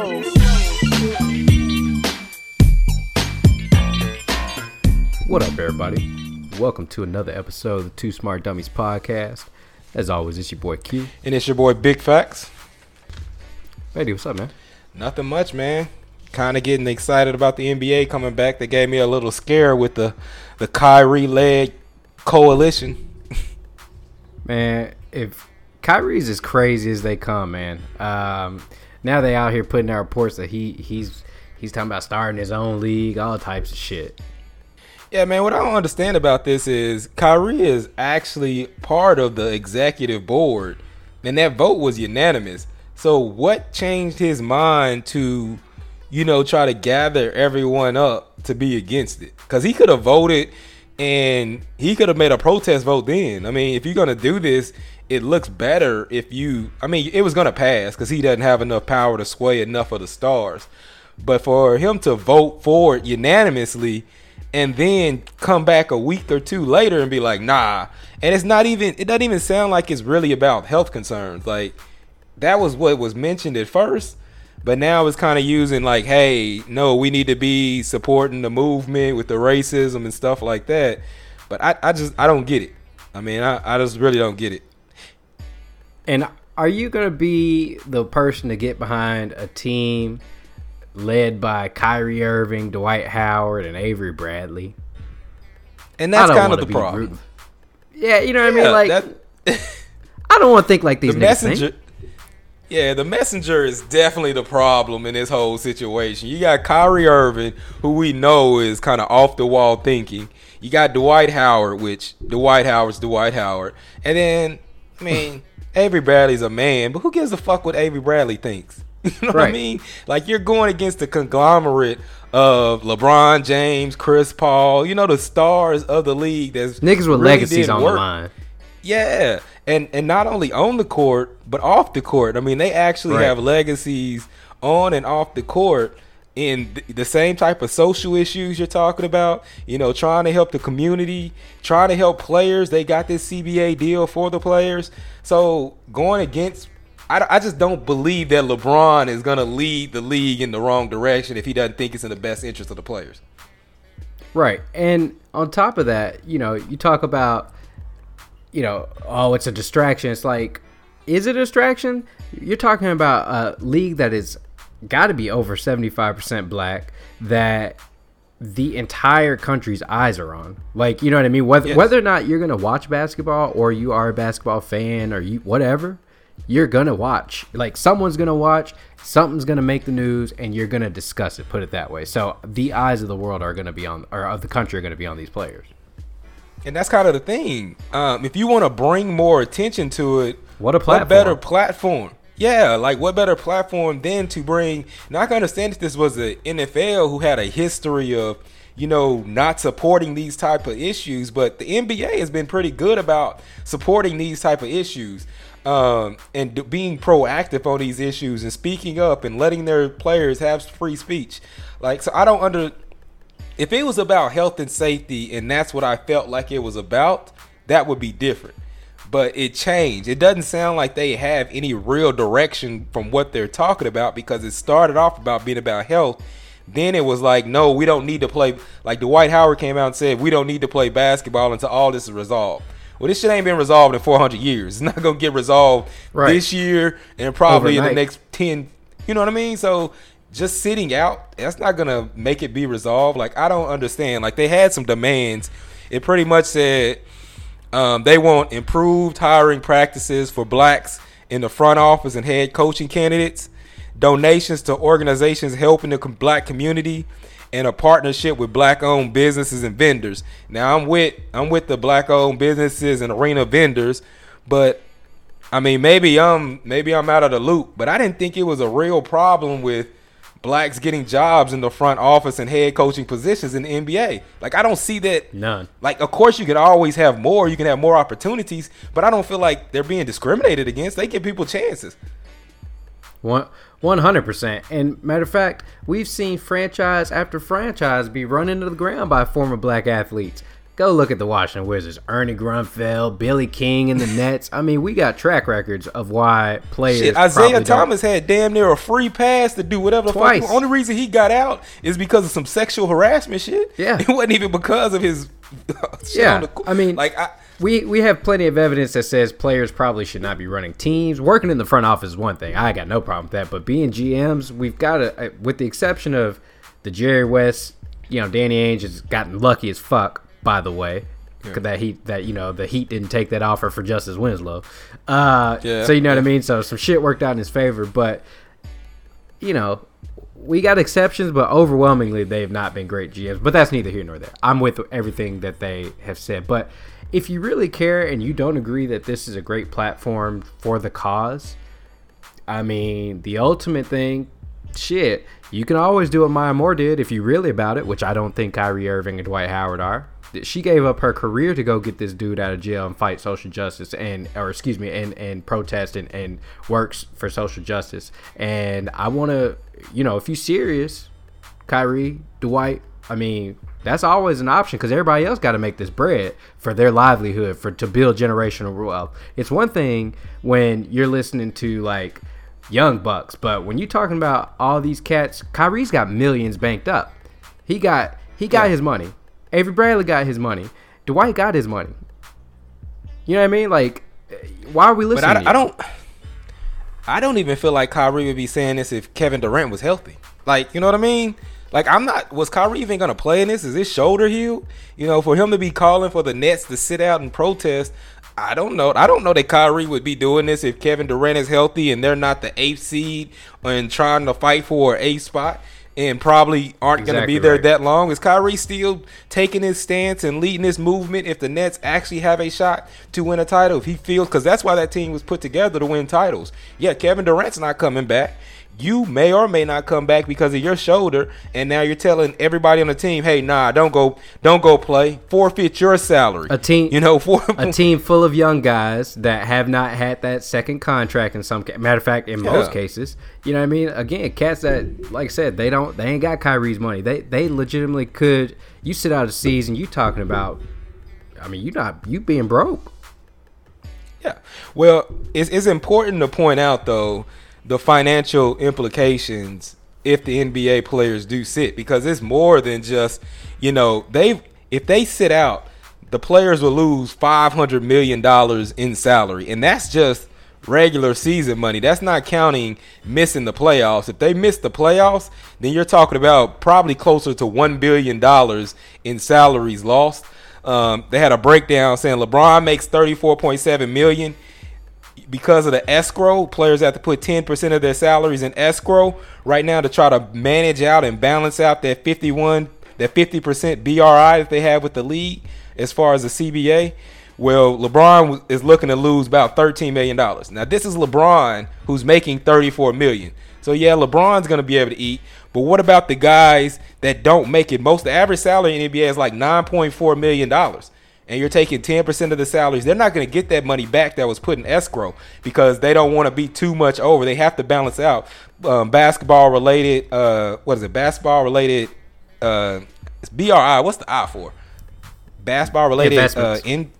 What up, everybody? Welcome to another episode of the Two Smart Dummies podcast. As always, it's your boy Q. And it's your boy Big Facts. Hey, what's up, man? Nothing much, man. Kind of getting excited about the NBA coming back. They gave me a little scare with the the Kyrie led coalition. Man, if Kyrie's as crazy as they come, man. Um, now they out here putting out reports that he he's he's talking about starting his own league, all types of shit. Yeah, man, what I don't understand about this is Kyrie is actually part of the executive board, and that vote was unanimous. So what changed his mind to, you know, try to gather everyone up to be against it? Because he could have voted and he could have made a protest vote then. I mean, if you're gonna do this, it looks better if you. I mean, it was gonna pass because he doesn't have enough power to sway enough of the stars. But for him to vote for it unanimously and then come back a week or two later and be like, nah. And it's not even, it doesn't even sound like it's really about health concerns. Like, that was what was mentioned at first. But now it's kind of using like, hey, no, we need to be supporting the movement with the racism and stuff like that. But I, I just, I don't get it. I mean, I, I just really don't get it. And are you going to be the person to get behind a team led by Kyrie Irving, Dwight Howard, and Avery Bradley. And that's kind of the problem. Rooting. Yeah, you know what yeah, I mean. Like, that, I don't want to think like these the messenger. Think. Yeah, the messenger is definitely the problem in this whole situation. You got Kyrie Irving, who we know is kind of off the wall thinking. You got Dwight Howard, which Dwight Howard's Dwight Howard, and then I mean Avery Bradley's a man, but who gives a fuck what Avery Bradley thinks? You know right. what I mean? Like you're going against the conglomerate of LeBron James, Chris Paul, you know the stars of the league. That's niggas with really legacies on work. the line. Yeah, and and not only on the court but off the court. I mean, they actually right. have legacies on and off the court in the same type of social issues you're talking about. You know, trying to help the community, trying to help players. They got this CBA deal for the players. So going against I, I just don't believe that LeBron is going to lead the league in the wrong direction if he doesn't think it's in the best interest of the players. Right. And on top of that, you know, you talk about, you know, oh, it's a distraction. It's like, is it a distraction? You're talking about a league that is got to be over 75% black that the entire country's eyes are on. Like, you know what I mean? Whether, yes. whether or not you're going to watch basketball or you are a basketball fan or you whatever, you're gonna watch. Like someone's gonna watch, something's gonna make the news, and you're gonna discuss it. Put it that way. So the eyes of the world are gonna be on, or of the country are gonna be on these players. And that's kind of the thing. Um, if you want to bring more attention to it, what a platform. What better platform? Yeah, like what better platform than to bring? Now I can understand that this was the NFL who had a history of you know not supporting these type of issues, but the NBA has been pretty good about supporting these type of issues um, and being proactive on these issues and speaking up and letting their players have free speech. Like, so I don't under. If it was about health and safety and that's what I felt like it was about, that would be different. But it changed. It doesn't sound like they have any real direction from what they're talking about because it started off about being about health. Then it was like, no, we don't need to play. Like Dwight Howard came out and said, we don't need to play basketball until all this is resolved. Well, this shit ain't been resolved in 400 years. It's not gonna get resolved right. this year and probably Overnight. in the next 10. You know what I mean? So just sitting out, that's not gonna make it be resolved. Like I don't understand. Like they had some demands. It pretty much said um, they want improved hiring practices for blacks in the front office and head coaching candidates, donations to organizations helping the black community, and a partnership with black owned businesses and vendors. Now I'm with I'm with the black owned businesses and arena vendors, but I mean maybe I'm maybe I'm out of the loop, but I didn't think it was a real problem with blacks getting jobs in the front office and head coaching positions in the NBA. Like I don't see that none. Like of course you can always have more, you can have more opportunities, but I don't feel like they're being discriminated against. They give people chances. One one hundred percent. And matter of fact, we've seen franchise after franchise be run into the ground by former black athletes. Go look at the Washington Wizards. Ernie Grunfeld, Billy King in the Nets. I mean, we got track records of why players. Shit, Isiah Thomas had damn near a free pass to do whatever the Twice. fuck. The only reason he got out is because of some sexual harassment shit. Yeah. It wasn't even because of his. yeah. I mean, like I, we we have plenty of evidence that says players probably should not be running teams. Working in the front office is one thing. I got no problem with that. But being GMs, we've got to, uh, with the exception of the Jerry West, you know, Danny Ainge has gotten lucky as fuck. By the way, yeah. that heat that you know the Heat didn't take that offer for Justice Winslow. Uh, yeah. So you know what I mean. So some shit worked out in his favor, but you know we got exceptions, but overwhelmingly they have not been great GMs. But that's neither here nor there. I'm with everything that they have said, but if you really care and you don't agree that this is a great platform for the cause, I mean, the ultimate thing, shit, you can always do what Maya Moore did if you really about it, which I don't think Kyrie Irving and Dwight Howard are. She gave up her career to go get this dude out of jail and fight social justice and, or excuse me, and and protest and, and works for social justice. And I want to, you know, if you serious, Kyrie, Dwight, I mean, that's always an option because everybody else got to make this bread for their livelihood for to build generational wealth. It's one thing when you're listening to like young bucks, but when you're talking about all these cats, Kyrie's got millions banked up. He got he got yeah. his money. Avery Bradley got his money. Dwight got his money. You know what I mean? Like, why are we listening? But I, I don't. I don't even feel like Kyrie would be saying this if Kevin Durant was healthy. Like, you know what I mean? Like I'm not. Was Kyrie even gonna play in this? Is his shoulder healed? You know, for him to be calling for the Nets to sit out and protest. I don't know. I don't know that Kyrie would be doing this if Kevin Durant is healthy and they're not the eighth seed and trying to fight for a spot and probably aren't exactly going to be there right. that long. Is Kyrie still taking his stance and leading this movement if the Nets actually have a shot to win a title? If he feels, because that's why that team was put together to win titles. Yeah, Kevin Durant's not coming back you may or may not come back because of your shoulder and now you're telling everybody on the team hey nah don't go don't go play. Forfeit your salary. A team you know for a team full of young guys that have not had that second contract in some matter of fact in yeah. most cases. You know what i mean? Again cats that like i said they don't they ain't got kyrie's money. They they legitimately could you sit out a season you talking about i mean you not you being broke. Yeah. Well it's, it's important to point out though the financial implications if the NBA players do sit because it's more than just, you know, they if they sit out, the players will lose 500 million dollars in salary and that's just regular season money. That's not counting missing the playoffs. If they miss the playoffs, then you're talking about probably closer to 1 billion dollars in salaries lost. Um, they had a breakdown saying LeBron makes 34.7 million because of the escrow, players have to put 10% of their salaries in escrow right now to try to manage out and balance out that 51, that 50% BRI that they have with the league as far as the CBA. Well, LeBron is looking to lose about $13 million. Now, this is LeBron who's making 34 million. So, yeah, LeBron's going to be able to eat. But what about the guys that don't make it? Most the average salary in NBA is like $9.4 million and you're taking 10% of the salaries, they're not going to get that money back that was put in escrow because they don't want to be too much over. They have to balance out um, basketball related, uh, what is it, basketball related, uh, it's BRI. What's the I for? Basketball related uh, in,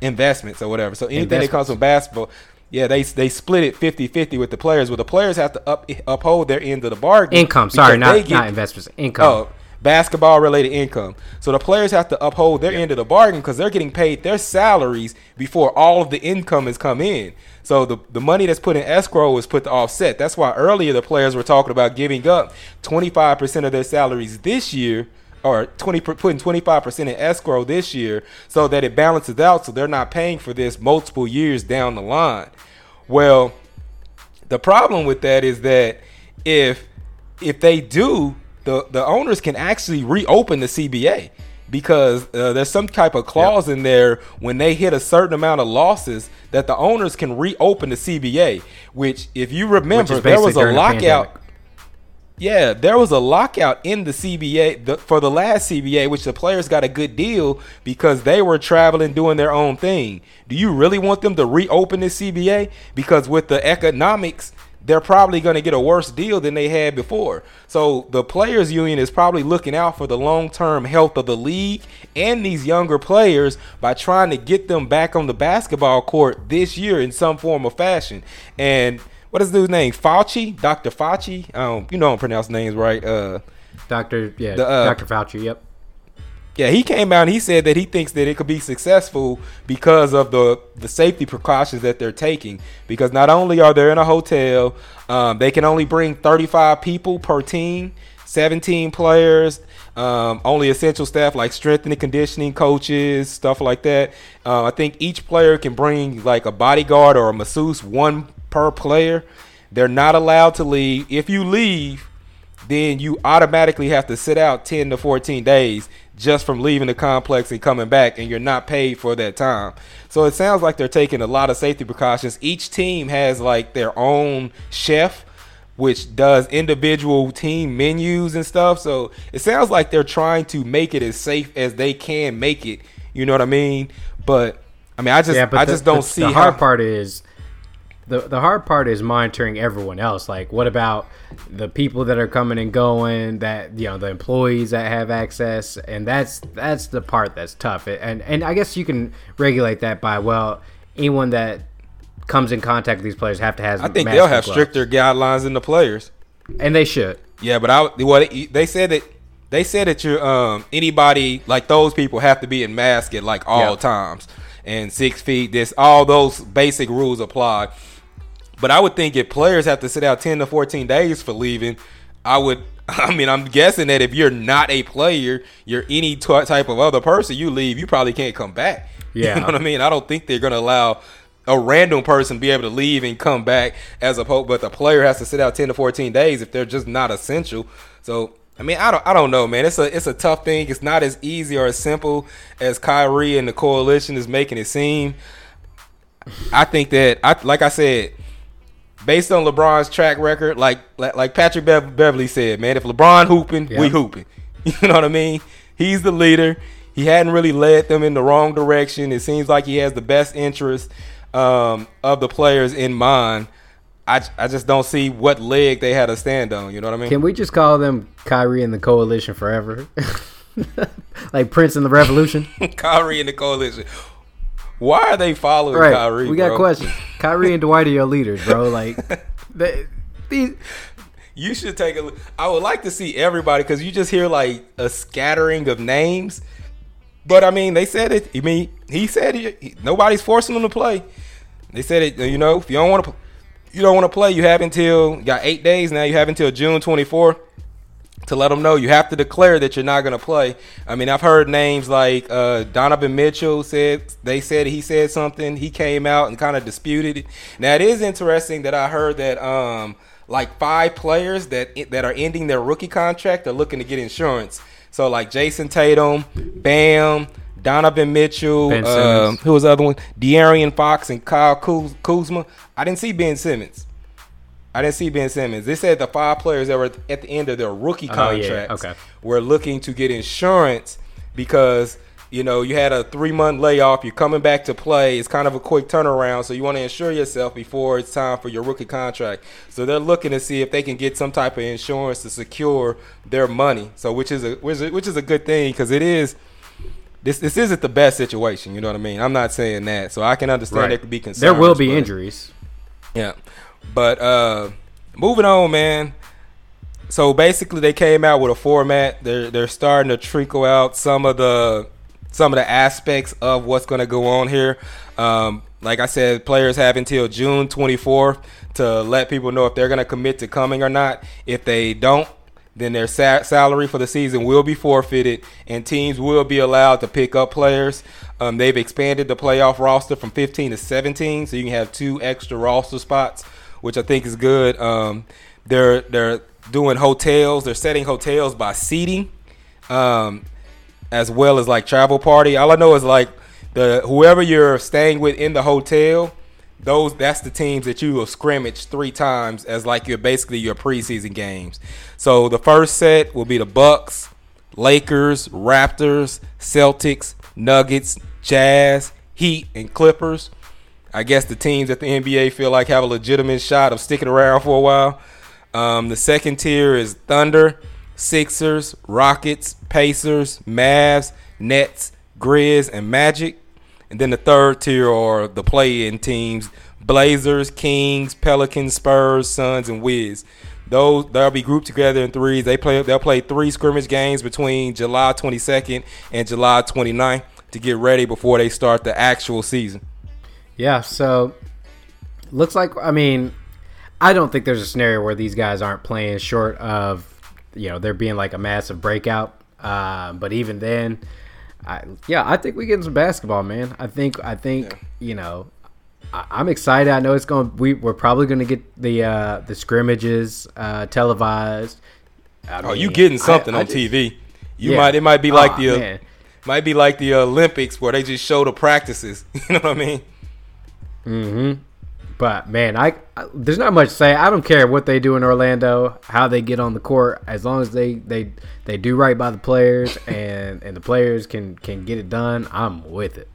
investments or whatever. So anything that comes from basketball, yeah, they they split it 50-50 with the players. Well, the players have to up, uphold their end of the bargain. Income, sorry, not, get, not investments. Income. Oh, basketball related income. So the players have to uphold their end of the bargain because they're getting paid their salaries before all of the income has come in. So the, the money that's put in escrow is put to offset. That's why earlier the players were talking about giving up 25% of their salaries this year or 20 putting 25% in escrow this year so that it balances out so they're not paying for this multiple years down the line. Well, the problem with that is that if if they do the the owners can actually reopen the CBA because uh, there's some type of clause yep. in there when they hit a certain amount of losses that the owners can reopen the CBA. Which, if you remember, there was a lockout. Yeah, there was a lockout in the CBA the, for the last CBA, which the players got a good deal because they were traveling, doing their own thing. Do you really want them to reopen the CBA? Because with the economics they're probably going to get a worse deal than they had before. So the players union is probably looking out for the long-term health of the league and these younger players by trying to get them back on the basketball court this year in some form or fashion. And what is the dude's name? Fauci, Dr. Fauci. Um, you know I don't pronounce names right. Uh, Doctor, yeah, the, uh, Dr. Fauci. Yep. Yeah, he came out and he said that he thinks that it could be successful because of the the safety precautions that they're taking. Because not only are they in a hotel, um, they can only bring 35 people per team, 17 players, um, only essential staff like strength and conditioning coaches, stuff like that. Uh, I think each player can bring like a bodyguard or a masseuse, one per player. They're not allowed to leave. If you leave, then you automatically have to sit out 10 to 14 days just from leaving the complex and coming back, and you're not paid for that time. So it sounds like they're taking a lot of safety precautions. Each team has like their own chef, which does individual team menus and stuff. So it sounds like they're trying to make it as safe as they can make it. You know what I mean? But I mean, I just, yeah, I the, just don't the, see. The hard part is the the hard part is monitoring everyone else. Like, what about the people that are coming and going? That you know, the employees that have access, and that's that's the part that's tough. And and I guess you can regulate that by well, anyone that comes in contact with these players have to have. I think they'll have gloves. stricter guidelines than the players, and they should. Yeah, but I what they said that they said that you're um anybody like those people have to be in mask at like all yep. times and six feet. This all those basic rules apply. But I would think if players have to sit out 10 to 14 days for leaving, I would I mean, I'm guessing that if you're not a player, you're any t- type of other person, you leave, you probably can't come back. Yeah. You know what I mean? I don't think they're going to allow a random person be able to leave and come back as a pope, but the player has to sit out 10 to 14 days if they're just not essential. So, I mean, I don't I don't know, man. It's a it's a tough thing. It's not as easy or as simple as Kyrie and the coalition is making it seem. I think that I like I said, based on LeBron's track record, like like Patrick Beverley said, man, if LeBron hooping, we hooping. You know what I mean? He's the leader. He hadn't really led them in the wrong direction. It seems like he has the best interest um, of the players in mind. I, I just don't see what leg they had to stand on. You know what I mean? Can we just call them Kyrie and the Coalition forever? like Prince and the Revolution? Kyrie and the Coalition. Why are they following right. Kyrie? We got bro? questions. Kyrie and Dwight are your leaders, bro. Like, they, these. You should take a look. I would like to see everybody because you just hear like a scattering of names. But I mean, they said it. I mean, he said it. He, nobody's forcing them to play. They said it. You know, if you don't want to, you don't want to play. You have until you got eight days now. You have until June twenty fourth to let them know you have to declare that you're not going to play. I mean, I've heard names like uh, Donovan Mitchell said they said he said something. He came out and kind of disputed it. Now it is interesting that I heard that um, like five players that that are ending their rookie contract are looking to get insurance. So like Jayson Tatum, Bam, Donovan Mitchell, um, who was the other one? De'Aaron Fox and Kyle Kuzma. I didn't see Ben Simmons. I didn't see Ben Simmons. They said the five players that were at the end of their rookie contracts oh, yeah. okay. were looking to get insurance because you know you had a three month layoff. You're coming back to play. It's kind of a quick turnaround, so you want to insure yourself before it's time for your rookie contract. So they're looking to see if they can get some type of insurance to secure their money. So which is a which is, which is a good thing because it is. This, this isn't the best situation, you know what I mean. I'm not saying that, so I can understand right. there could be concerns. There will be injuries. Yeah, but uh, moving on, man. So basically, they came out with a format. They're they're starting to trickle out some of the some of the aspects of what's going to go on here. Um, like I said, players have until June 24th to let people know if they're going to commit to coming or not. If they don't, then their sa- salary for the season will be forfeited, and teams will be allowed to pick up players. Um, they've expanded the playoff roster from 15 to 17, so you can have two extra roster spots which I think is good. Um, they're they're doing hotels. They're setting hotels by seating, um, as well as like travel party. All I know is like the whoever you're staying with in the hotel. Those that's the teams that you will scrimmage three times as like your basically your preseason games. So the first set will be the Bucks, Lakers, Raptors, Celtics, Nuggets, Jazz, Heat, and Clippers. I guess the teams that the NBA feel like have a legitimate shot of sticking around for a while. Um, the second tier is Thunder, Sixers, Rockets, Pacers, Mavs, Nets, Grizz, and Magic. And then the third tier are the play-in teams: Blazers, Kings, Pelicans, Spurs, Suns, and Wiz. Those they'll be grouped together in threes. They play they'll play three scrimmage games between July 22nd and July 29th to get ready before they start the actual season. Yeah, so looks like I mean, I don't think there's a scenario where these guys aren't playing short of you know there being like a massive breakout. Uh, but even then, I, yeah, I think we getting some basketball, man. I think I think yeah. you know I, am excited. I know it's going. We we're probably going to get the uh, the scrimmages uh, televised. I oh, you getting something I, on TV? You yeah. might. It might be like oh, the. Man. Might be like the Olympics where they just show the practices. You know what I mean? Mm-hmm. But man, I, I, there's not much to say. I don't care what they do in Orlando, how they get on the court, as long as they they they do right by the players and and the players can can get it done. I'm with it.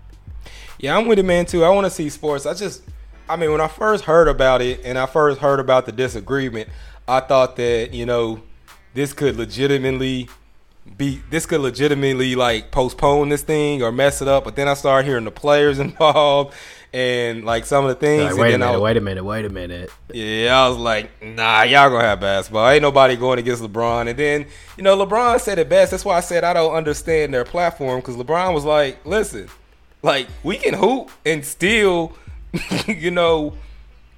Yeah, I'm with it, man. Too. I want to see sports. I just, I mean, when I first heard about it and I first heard about the disagreement, I thought that you know this could legitimately be this could legitimately like postpone this thing or mess it up. But then I started hearing the players involved and like some of the things. Like, wait a minute, was, wait a minute, wait a minute. Yeah, I was like, nah, y'all gonna have basketball. Ain't nobody going against LeBron. And then you know, LeBron said it best. That's why I said I don't understand their platform because LeBron was like, listen, like we can hoop and still, you know,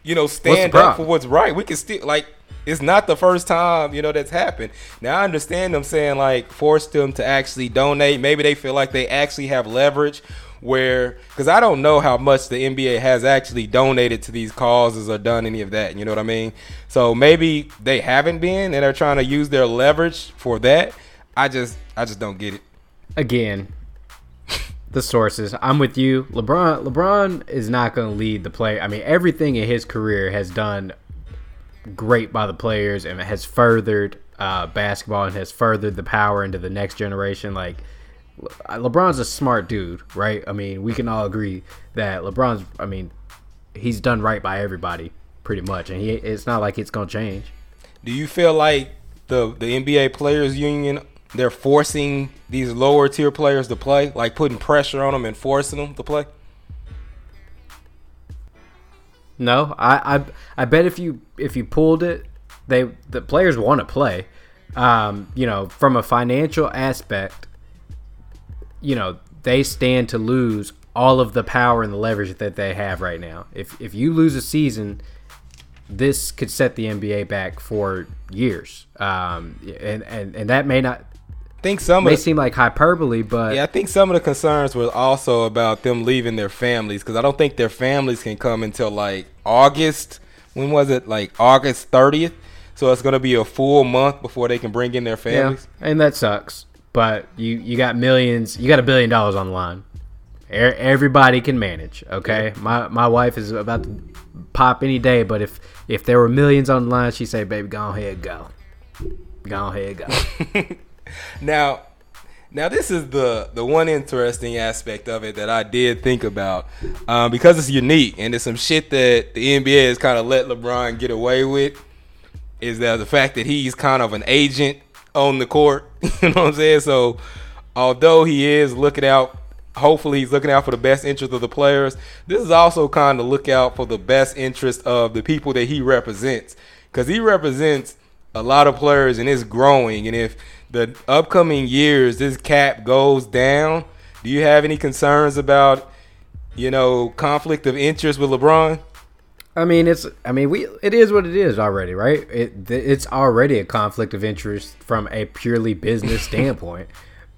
you know, stand up for what's right. We can still like it's not the first time you know that's happened. Now I understand them saying like force them to actually donate. Maybe they feel like they actually have leverage. Where because I don't know how much the NBA has actually donated to these causes or done any of that. You know what I mean? So maybe they haven't been and they're trying to use their leverage for that. I just I just don't get it. Again, the sources. I'm with you. LeBron LeBron is not going to lead the play. I mean, everything in his career has done great by the players and has furthered uh, basketball and has furthered the power into the next generation. Like LeBron's a smart dude, right? I mean, we can all agree that LeBron's. I mean, he's done right by everybody pretty much, and he. It's not like it's gonna change. Do you feel like the the NBA Players Union they're forcing these lower tier players to play, like putting pressure on them and forcing them to play? No, I, I, I bet if you if you pulled it, they the players want to play. Um, you know, from a financial aspect, you know they stand to lose all of the power and the leverage that they have right now. If if you lose a season, this could set the NBA back for years. Um, and, and and that may not think some may the, seem like hyperbole, but yeah, I think some of the concerns were also about them leaving their families because I don't think their families can come until like August. When was it? Like August thirtieth. So it's gonna be a full month before they can bring in their families. Yeah, and that sucks. But you you got millions. You got a billion dollars on the line. Everybody can manage. Okay, yeah. my my wife is about to pop any day, but if if there were millions on the line, she'd say, "Baby, go ahead, go, go ahead, go." now, now this is the the one interesting aspect of it that I did think about um, because it's unique and it's some shit that the NBA has kind of let LeBron get away with. Is that the fact that he's kind of an agent on the court? you know what I'm saying? So, although he is looking out, hopefully he's looking out for the best interest of the players. This is also kind of look out for the best interest of the people that he represents because he represents a lot of players and it's growing. And if the upcoming years this cap goes down, do you have any concerns about, you know, conflict of interest with LeBron? I mean, it's. I mean, we. It is what it is already, right? It. It's already a conflict of interest from a purely business standpoint,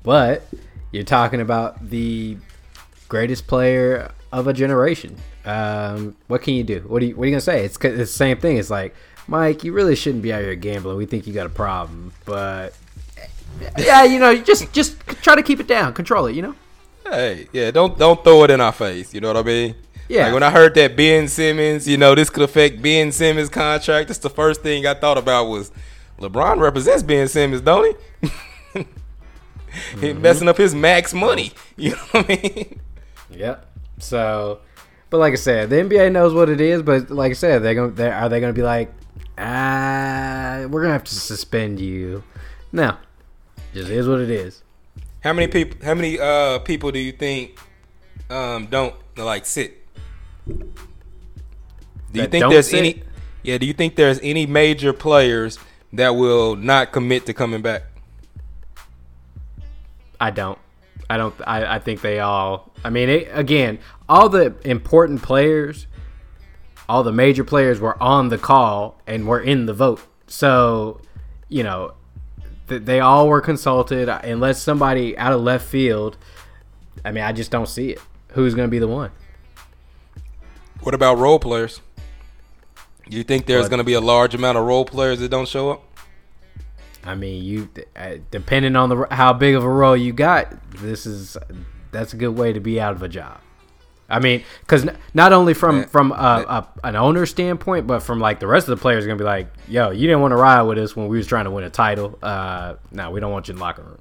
but you're talking about the greatest player of a generation. Um, what can you do? What are you, what are you gonna say? It's, it's the same thing. It's like, Mike, you really shouldn't be out here gambling. We think you got a problem, but yeah, you know, just just try to keep it down, control it. You know. Hey, yeah, don't don't throw it in our face. You know what I mean? Yeah. Like when I heard that Ben Simmons, you know, this could affect Ben Simmons' contract. That's the first thing I thought about was LeBron represents Ben Simmons, don't he? he mm-hmm. messing up his max money. You know what I mean? Yep. So, But like I said, the NBA knows what it is. But like I said, they're gonna they are they gonna be like, ah, we're gonna have to suspend you. No, just is what it is. How many people? How many uh people do you think um don't like sit? Do you think there's sit? any? Yeah. Do you think there's any major players that will not commit to coming back? I don't. I don't. I, I think they all. I mean, it, again, all the important players, all the major players were on the call and were in the vote. So, you know, th- they all were consulted. Unless somebody out of left field, I mean, I just don't see it. Who's going to be the one? What about role players? Do you think there's going to be a large amount of role players that don't show up? I mean, you uh, depending on the how big of a role you got, this is that's a good way to be out of a job. I mean, because not only from That- from a, a, an owner standpoint, but from like the rest of the players, gonna be like, "Yo, you didn't want to ride with us when we was trying to win a title. Uh, no, we don't want you in the locker room."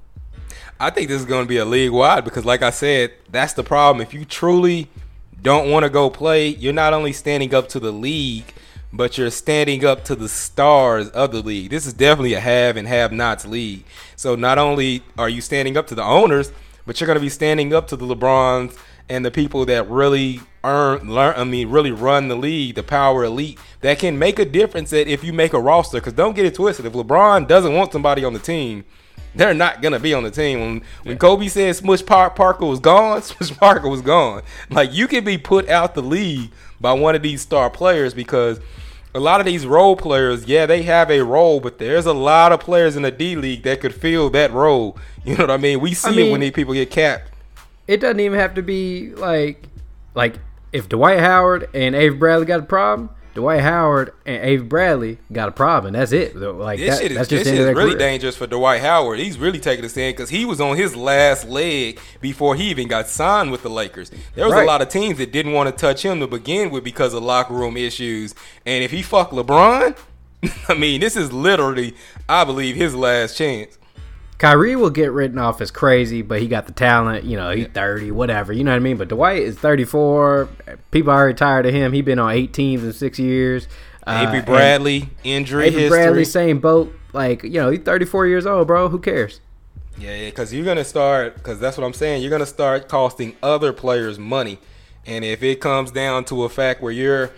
I think this is going to be a league wide because, like I said, that's the problem. If you truly don't want to go play, you're not only standing up to the league, but you're standing up to the stars of the league. This is definitely a have and have nots league. So not only are you standing up to the owners, but you're going to be standing up to the LeBrons and the people that really earn, learn. I mean, really run the league, the power elite that can make a difference. That if you make a roster, because don't get it twisted, if LeBron doesn't want somebody on the team, they're not gonna be on the team. When when Kobe said Smush Par- Parker was gone, Smush Parker was gone. Like you can be put out the league by one of these star players because a lot of these role players, yeah, they have a role, but there's a lot of players in the D League that could fill that role. You know what I mean? We see it mean- when these people get capped. It doesn't even have to be like like if Dwight Howard and Avery Bradley got a problem. Dwight Howard and Avery Bradley got a problem. That's it. Like This that, shit is, that's just the shit is really career. dangerous for Dwight Howard. He's really taking a stand because he was on his last leg before he even got signed with the Lakers. There was Right. a lot of teams that didn't want to touch him to begin with because of locker room issues. And if he fuck LeBron, I mean, this is literally, I believe, his last chance. Kyrie will get written off as crazy, but he got the talent. You know, he's 30, whatever. You know what I mean? But Dwight is 34. People are already tired of him. He's been on eight teams in six years. Uh, Avery and Bradley, injury Avery history. Bradley, same boat. Like, you know, he's 34 years old, bro. Who cares? Yeah, yeah, because you're gonna start. Because that's what I'm saying. You're gonna start costing other players money, and if it comes down to a fact where you're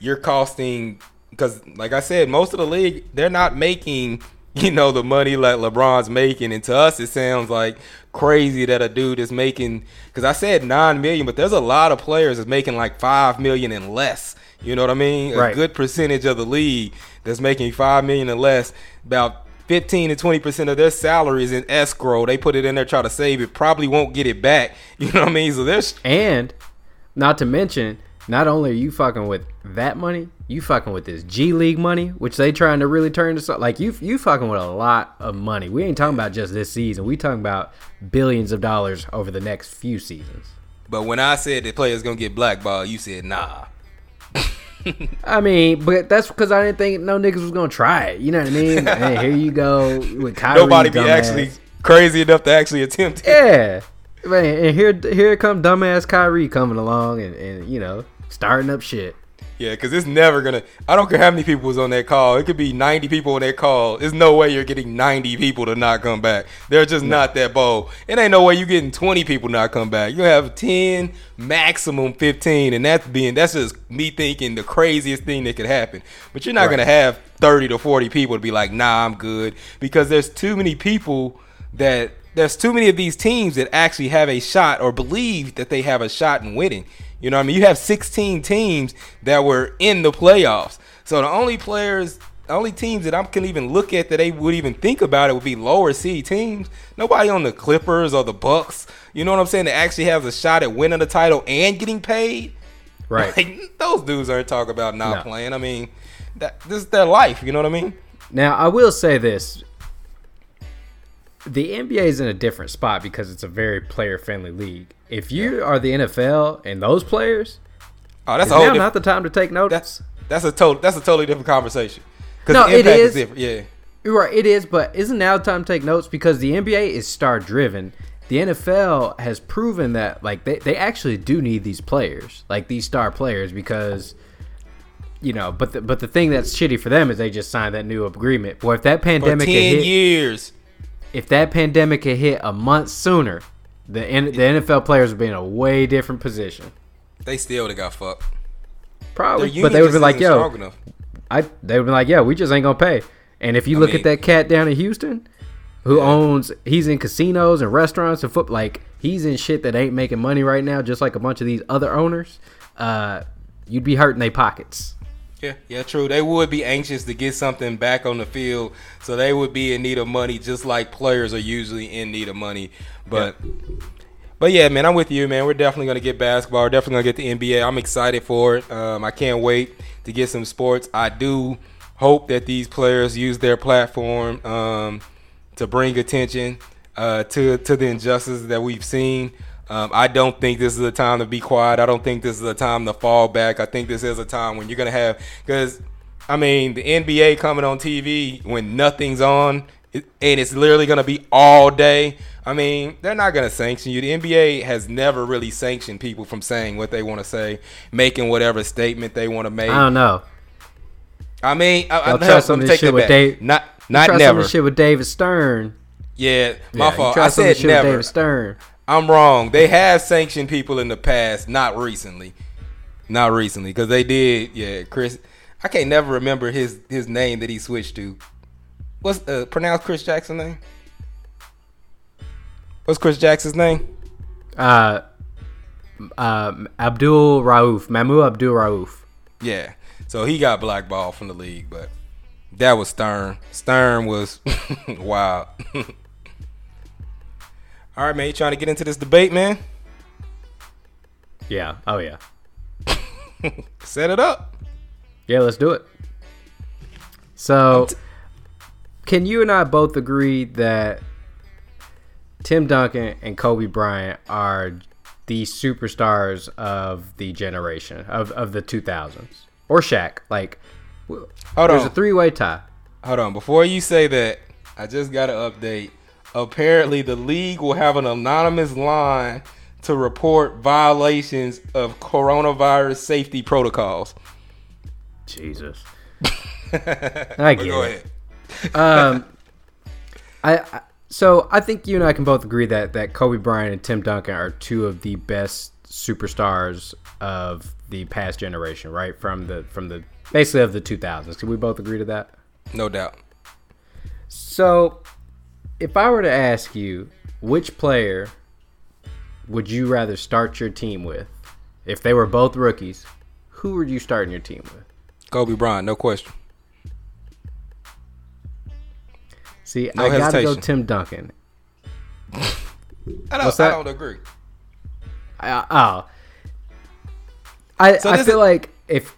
you're costing, because like I said, most of the league they're not making you know the money like LeBron's making, and to us it sounds like crazy that a dude is making. Because I said nine million, but there's a lot of players that's making like five million and less. You know what I mean? A Right. good percentage of the league that's making five million and less. About 15 to 20 percent of their salaries in escrow. They put it in there, try to save it. Probably won't get it back. You know what I mean? So there's And not to mention, not only are you fucking with that money, you fucking with this G League money, which they trying to really turn to something. Like you, you fucking with a lot of money. We ain't talking about just this season. We talking about billions of dollars over the next few seasons. But when I said the player's gonna get blackballed, you said nah. I mean, but that's because I didn't think no niggas was gonna try it. You know what I mean? and here you go with Kyrie. Nobody be dumbass. actually crazy enough to actually attempt it. Yeah, man. And here, here come dumbass Kyrie coming along and, and you know starting up shit. Yeah, because it's never gonna. I don't care how many people was on that call. It could be 90 people on that call. There's no way you're getting 90 people to not come back. They're just not that bold. It ain't no way you're getting 20 people not come back. You have 10, maximum 15, and that's being that's just me thinking the craziest thing that could happen. But you're not Right. gonna have 30 to 40 people to be like, nah, I'm good, because there's too many people that there's too many of these teams that actually have a shot or believe that they have a shot in winning. You know what I mean? You have 16 teams that were in the playoffs. So the only players, the only teams that I can even look at that they would even think about it would be lower seed teams. Nobody on the Clippers or the Bucks. You know what I'm saying? That actually has a shot at winning the title and getting paid. Right. Like, those dudes aren't talking about not No. playing. I mean, that this is their life. You know what I mean? Now, I will say this. The NBA is in a different spot because it's a very player friendly league. If you are the NFL and those players, Oh, that's is a whole now not the time to take notice. That's that's a total that's a totally different conversation. No, the it is. is. different. Yeah. You're right, it is, but isn't now the time to take notes because the NBA is star driven the NFL has proven that like they, they actually do need these players, like these star players, because you know, but the, but the thing that's shitty for them is they just signed that new agreement. Boy, if that For pandemic ten had hit, years. If that pandemic had hit a month sooner, the N- the NFL players would be in a way different position. They still would have got fucked. Probably, but they would be like, "Yo. I they would be like, yeah, we just ain't gonna pay. And if you I look mean- at that cat down in Houston, who Yeah. owns he's in casinos and restaurants and foot like he's in shit that ain't making money right now, just like a bunch of these other owners, uh, you'd be hurting their pockets. Yeah, yeah, true. They would be anxious to get something back on the field, so they would be in need of money, just like players are usually in need of money. But, but yeah, man, I'm with you, man. We're definitely gonna get basketball. We're definitely gonna get the NBA. I'm excited for it. Um, I can't wait to get some sports. I do hope that these players use their platform um, to bring attention uh, to to the injustices that we've seen. Um, I don't think this is a time to be quiet. I don't think this is a time to fall back. I think this is a time when you're gonna have because I mean the NBA coming on TV when nothing's on and it's literally gonna be all day. I mean they're not gonna sanction you. The NBA has never really sanctioned people from saying what they want to say, making whatever statement they want to make. I don't know. I mean, I, I, Y'all no, try some me of this take shit with. Dave- Not not some never. this shit with David Stern. Yeah, my Yeah, fault. I some said shit with never. David Stern. I'm wrong. They have sanctioned people in the past, not recently. Not recently, because they did. Yeah, Chris. I can't never remember his his name that he switched to. What's uh, pronounce Chris Jackson's name? What's Chris Jackson's name? Uh, uh, Abdul Rauf, Mahmoud Abdul Rauf. Yeah. So he got blackballed from the league, but that was Stern. Stern was wild. All right, man. You trying to get into this debate, man? Yeah. Oh yeah. Set it up. Yeah, let's do it. So, can you and I both agree that Tim Duncan and Kobe Bryant are the superstars of the generation of, of the 2000s, or Shaq? Like, Hold there's on. a three-way tie. Hold on. Before you say that, I just got an update. Apparently, the league will have an anonymous line to report violations of coronavirus safety protocols. Jesus. I I get go it. ahead. um, I, I so I think you and I can both agree that that Kobe Bryant and Tim Duncan are two of the best superstars of the past generation, right? From the from the basically of the 2000s. Can we both agree to that? No doubt. So, if I were to ask you, which player would you rather start your team with? If they were both rookies, who would you start in your team with? Kobe Bryant, no question. See, No I gotta go. Tim Duncan. I don't, I don't agree. I, oh, I So I feel is- like if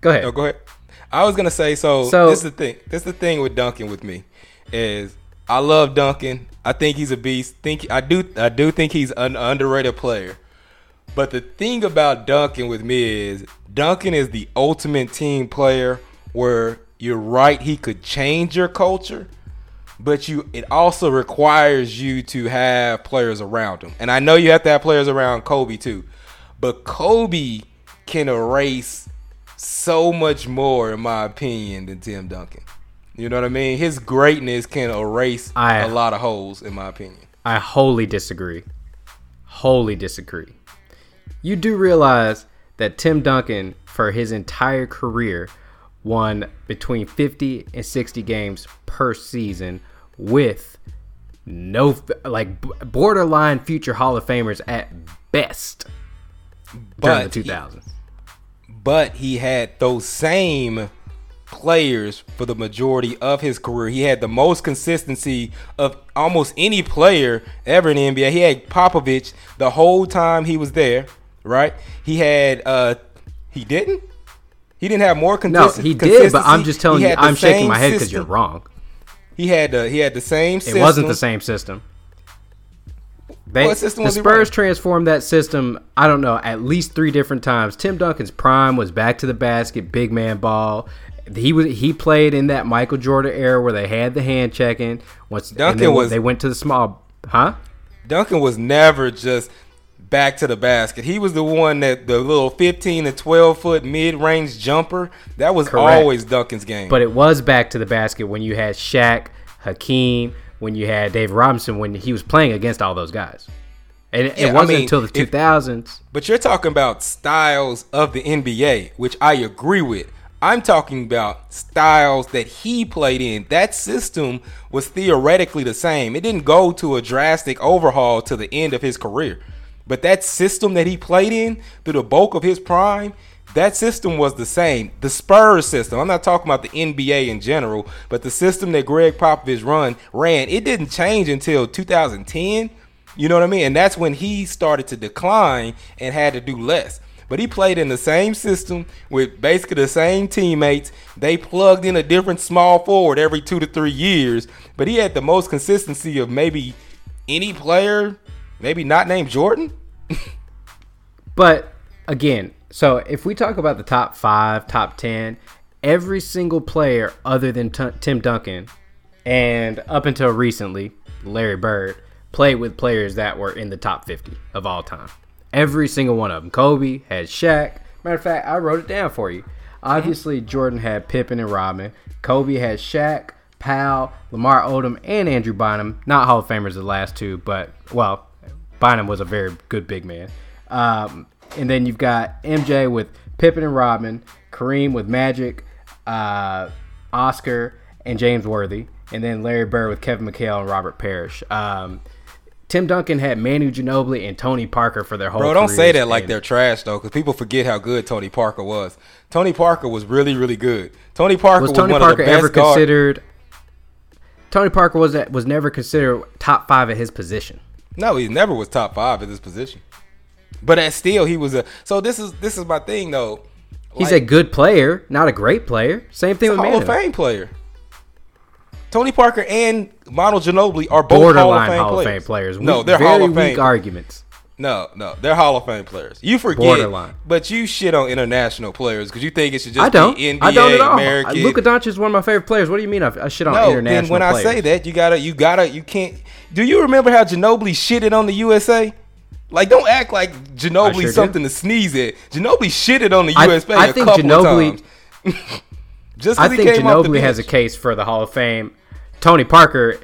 go ahead. No, go ahead. I was gonna say so. So- this is the thing. This is the thing with Duncan with me is I love Duncan. I think he's a beast. Think I do. I do think he's an underrated player. But the thing about Duncan with me is Duncan is the ultimate team player where you're right he could change your culture, but you it also requires you to have players around him. And I know you have to have players around Kobe too. But Kobe can erase so much more in my opinion than Tim Duncan. You know what I mean? His greatness can erase I- a lot of holes in my opinion. I wholly disagree. Wholly disagree. You do realize that Tim Duncan, for his entire career, won between 50 and 60 games per season with no, like, borderline future Hall of Famers at best during But the he- but he had those same players for the majority of his career. He had the most consistency of almost any player ever in the NBA. He had Popovich the whole time he was there, right? He had uh he didn't? He didn't have more No, he did, but I'm just telling you, I'm shaking my head because you're wrong. He had the he had the same It system. wasn't the same system. They, What system the was he Spurs transformed that system. I don't know at least three different times. Tim Duncan's prime was back to the basket, big man ball. He was he played in that Michael Jordan era where they had the hand checking. Once Duncan then was- they went to the small, huh? Duncan was never just back to the basket. He was the one that the little 15 to 12 foot mid range jumper. That was Correct. always Duncan's game. But it was back to the basket when you had Shaq, Hakeem, when you had Dave Robinson, when he was playing against all those guys. And it, Yeah, it wasn't mean, until the if- 2000s. But you're talking about styles of the NBA, which I agree with. I'm talking about styles that he played in. That system was theoretically the same. It didn't go to a drastic overhaul to the end of his career. But that system that he played in through the bulk of his prime, that system was the same. The Spurs system. I'm not talking about the NBA in general, but the system that Gregg Popovich run ran, it didn't change until 2010. You know what I mean? And that's when he started to decline and had to do less. But he played in the same system with basically the same teammates. They plugged in a different small forward every two to three years. But he had the most consistency of maybe any player, maybe not named Jordan. But again, so if we talk about the top five, top 10, every single player other than T- Tim Duncan and up until recently, Larry Bird, played with players that were in the top 50 of all time. Every single one of them. Kobe had Shaq. Matter of fact, I wrote it down for you. Obviously, Jordan had Pippen and Rodman. Kobe had Shaq, Pau, Lamar Odom, and Andrew Bynum. Not Hall of Famers, the last two, but, well, Bynum was a very good big man. Um, and then you've got MJ with Pippen and Rodman, Kareem with Magic, uh, Oscar, and James Worthy, and then Larry Bird with Kevin McHale and Robert Parish. Um, Tim Duncan had Manu Ginobili and Tony Parker for their whole. Bro, don't say that like they're trash though, because people forget how good Tony Parker was. Tony Parker was really, really good. Tony Parker Was was, Tony one Parker of the best ever guard- considered? Tony Parker was was never considered top five at his position. No, he never was top five at this position. But at still, he was a. So this is this is my thing though. He's Like, a good player, not a great player. Same thing with Hall of Manu. Fame player. Tony Parker and Manu Ginobili are both Borderline Hall of Fame Hall of players. Fame players. No, they're Hall of weak Fame. arguments. No, no, they're Hall of Fame players. You forget, Borderline. but you shit on international players because you think it should just I don't. be NBA, I don't at all. American. Luka Doncic is one of my favorite players. What do you mean I, I shit on No, international then when I say that, you gotta, you gotta, you can't. Do you remember how Ginobili shitted on the USA? Like, don't act like Ginobili's sure something to sneeze at. Ginobili shitted on the I- USA I a think couple Ginobili-. Just I he think came off the Ginobili has a case for the Hall of Fame. Tony Parker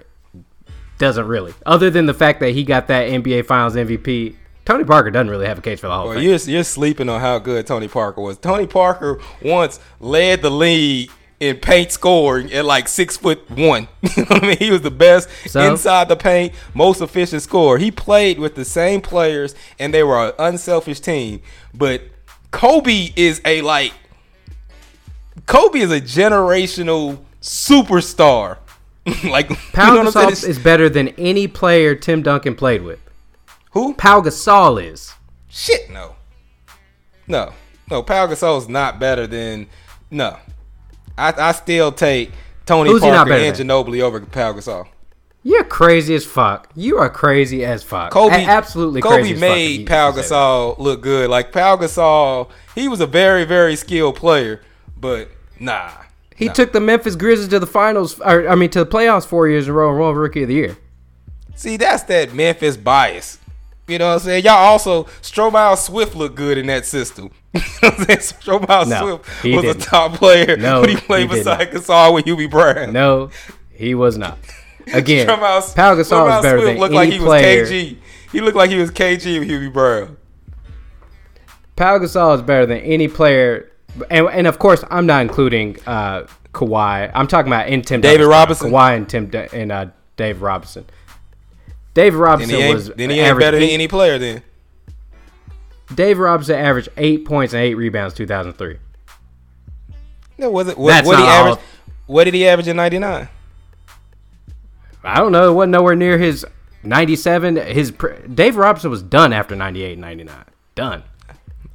doesn't really. Other than the fact that he got that NBA Finals MVP, Tony Parker doesn't really have a case for the Hall Well, you're, you're sleeping on how good Tony Parker was. Tony Parker once led the league in paint scoring at like six foot one. you know I mean? He was the best So? inside the paint, most efficient scorer. He played with the same players, and they were an unselfish team. But Kobe is a like Kobe is a generational superstar. like you know what I'm saying? Gasol is better than any player Tim Duncan played with. who? Pau Gasol is. Shit, no. No. No, Pau Gasol's not better than no. I, I still take Tony Who's Parker and? Ginobili over Pau Gasol. You're crazy as fuck. You are crazy as fuck. Kobe A- absolutely Kobe crazy made Pau if you say that. Gasol look good. Like Pau Gasol, he was a very very skilled player, but nah. He nah. took the Memphis Grizzlies to the finals, or I mean to the playoffs four years in a row and World Rookie of the Year. See, that's that Memphis bias. You know what I'm saying? Y'all also Stromile Swift looked good in that system. you know what I'm saying? Stromile No, Swift was didn't. a top player No, when he played he beside Gasol with Hubie Brown. No, he was not. Again, Stromile- Pau Gasol Stromile is better Swift than looked any like he was player. KG. He looked like he was KG with Hubie Brown. Pau Gasol is better than any player, and, and of course, I'm not including uh, Kawhi. I'm talking about in Tim David. Robinson? Kawhi and Tim and uh, Dave Robinson. Dave Robinson he ain't, was then he ain't better than eight- any player then. Dave Robinson averaged eight points and eight rebounds 2003. No, was it? What, That's what he all- average? What did he average in '99? I don't know. It wasn't nowhere near his 97. His Dave Robinson was done after 98 99. Done.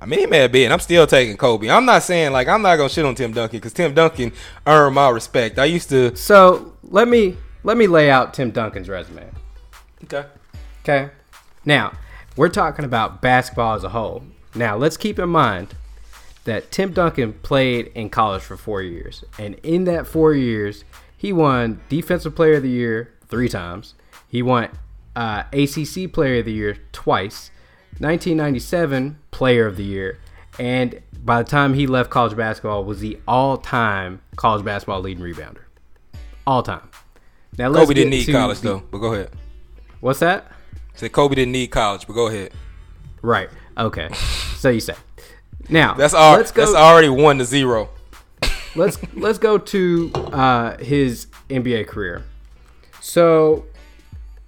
I mean, he may have been. I'm still taking Kobe. I'm not saying like I'm not gonna shit on Tim Duncan because Tim Duncan earned my respect. I used to. So let me let me lay out Tim Duncan's resume. Okay. Okay. Now, we're talking about basketball as a whole. Now, let's keep in mind that Tim Duncan played in college for four years. And in that four years, he won Defensive Player of the Year three times. He won uh, ACC Player of the Year twice, 1997 Player of the Year, and by the time he left college basketball, was the all-time college basketball leading rebounder, all time. Now let's Kobe didn't need college the, though, but go ahead. What's that? Say Kobe didn't need college, but go ahead. Right. Okay. so you say. Now that's all. Let's go, that's already one to zero. let's let's go to uh, his NBA career. So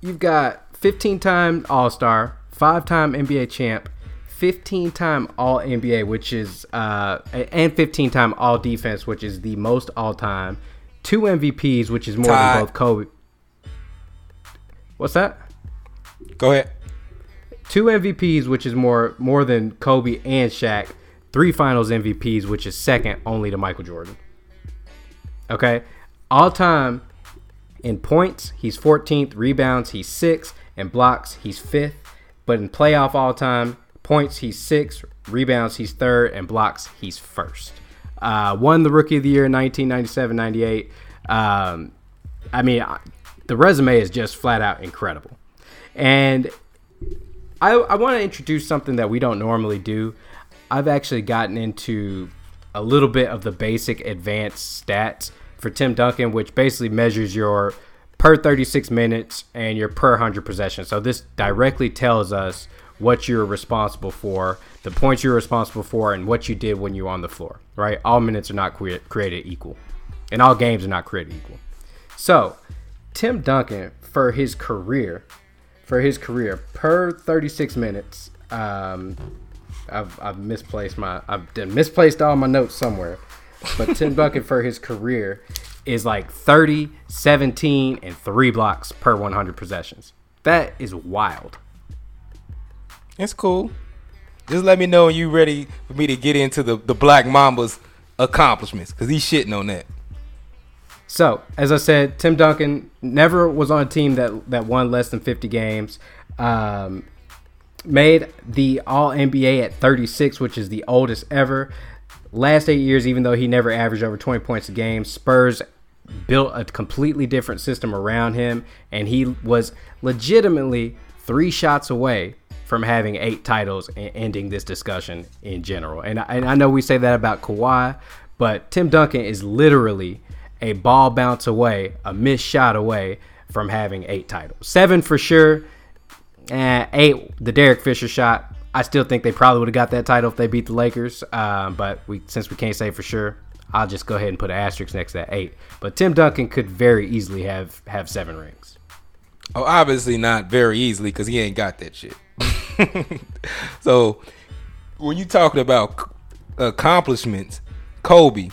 you've got 15 time All Star, five time NBA champ, 15 time All NBA, which is uh, and 15 time All Defense, which is the most all time. Two MVPs, which is more Tie. than both Kobe. What's that? Go ahead. Two MVPs, which is more more than Kobe and Shaq. Three Finals MVPs, which is second only to Michael Jordan. Okay, all time in points, he's 14th. Rebounds, he's sixth. And blocks, he's fifth. But in playoff all time, points, he's sixth. Rebounds, he's third. And blocks, he's first. Uh, won the Rookie of the Year in 1997 98. Um, I mean, the resume is just flat out incredible. And I, I want to introduce something that we don't normally do. I've actually gotten into a little bit of the basic advanced stats for Tim Duncan, which basically measures your per 36 minutes and your per 100 possessions. So this directly tells us what you're responsible for, the points you're responsible for, and what you did when you were on the floor. Right? All minutes are not cre- created equal, and all games are not created equal. So Tim Duncan, for his career, for his career per 36 minutes, um, I've, I've misplaced my I've misplaced all my notes somewhere. But Tim Duncan for his career is like 30, 17, and three blocks per 100 possessions. That is wild. It's cool. Just let me know when you ready for me to get into the, the Black Mamba's accomplishments because he's shitting on that. So, as I said, Tim Duncan never was on a team that, that won less than 50 games. Um, made the All NBA at 36, which is the oldest ever. Last eight years, even though he never averaged over 20 points a game, Spurs built a completely different system around him, and he was legitimately three shots away from having eight titles and ending this discussion in general. And I, and I know we say that about Kawhi, but Tim Duncan is literally a ball bounce away, a missed shot away from having eight titles. Seven for sure. Eh, eight, the Derek Fisher shot. I still think they probably would have got that title if they beat the Lakers. Um, but we since we can't say for sure, I'll just go ahead and put an asterisk next to that eight. But Tim Duncan could very easily have have seven rings. Oh, obviously not very easily because he ain't got that shit. so when you talking about accomplishments, Kobe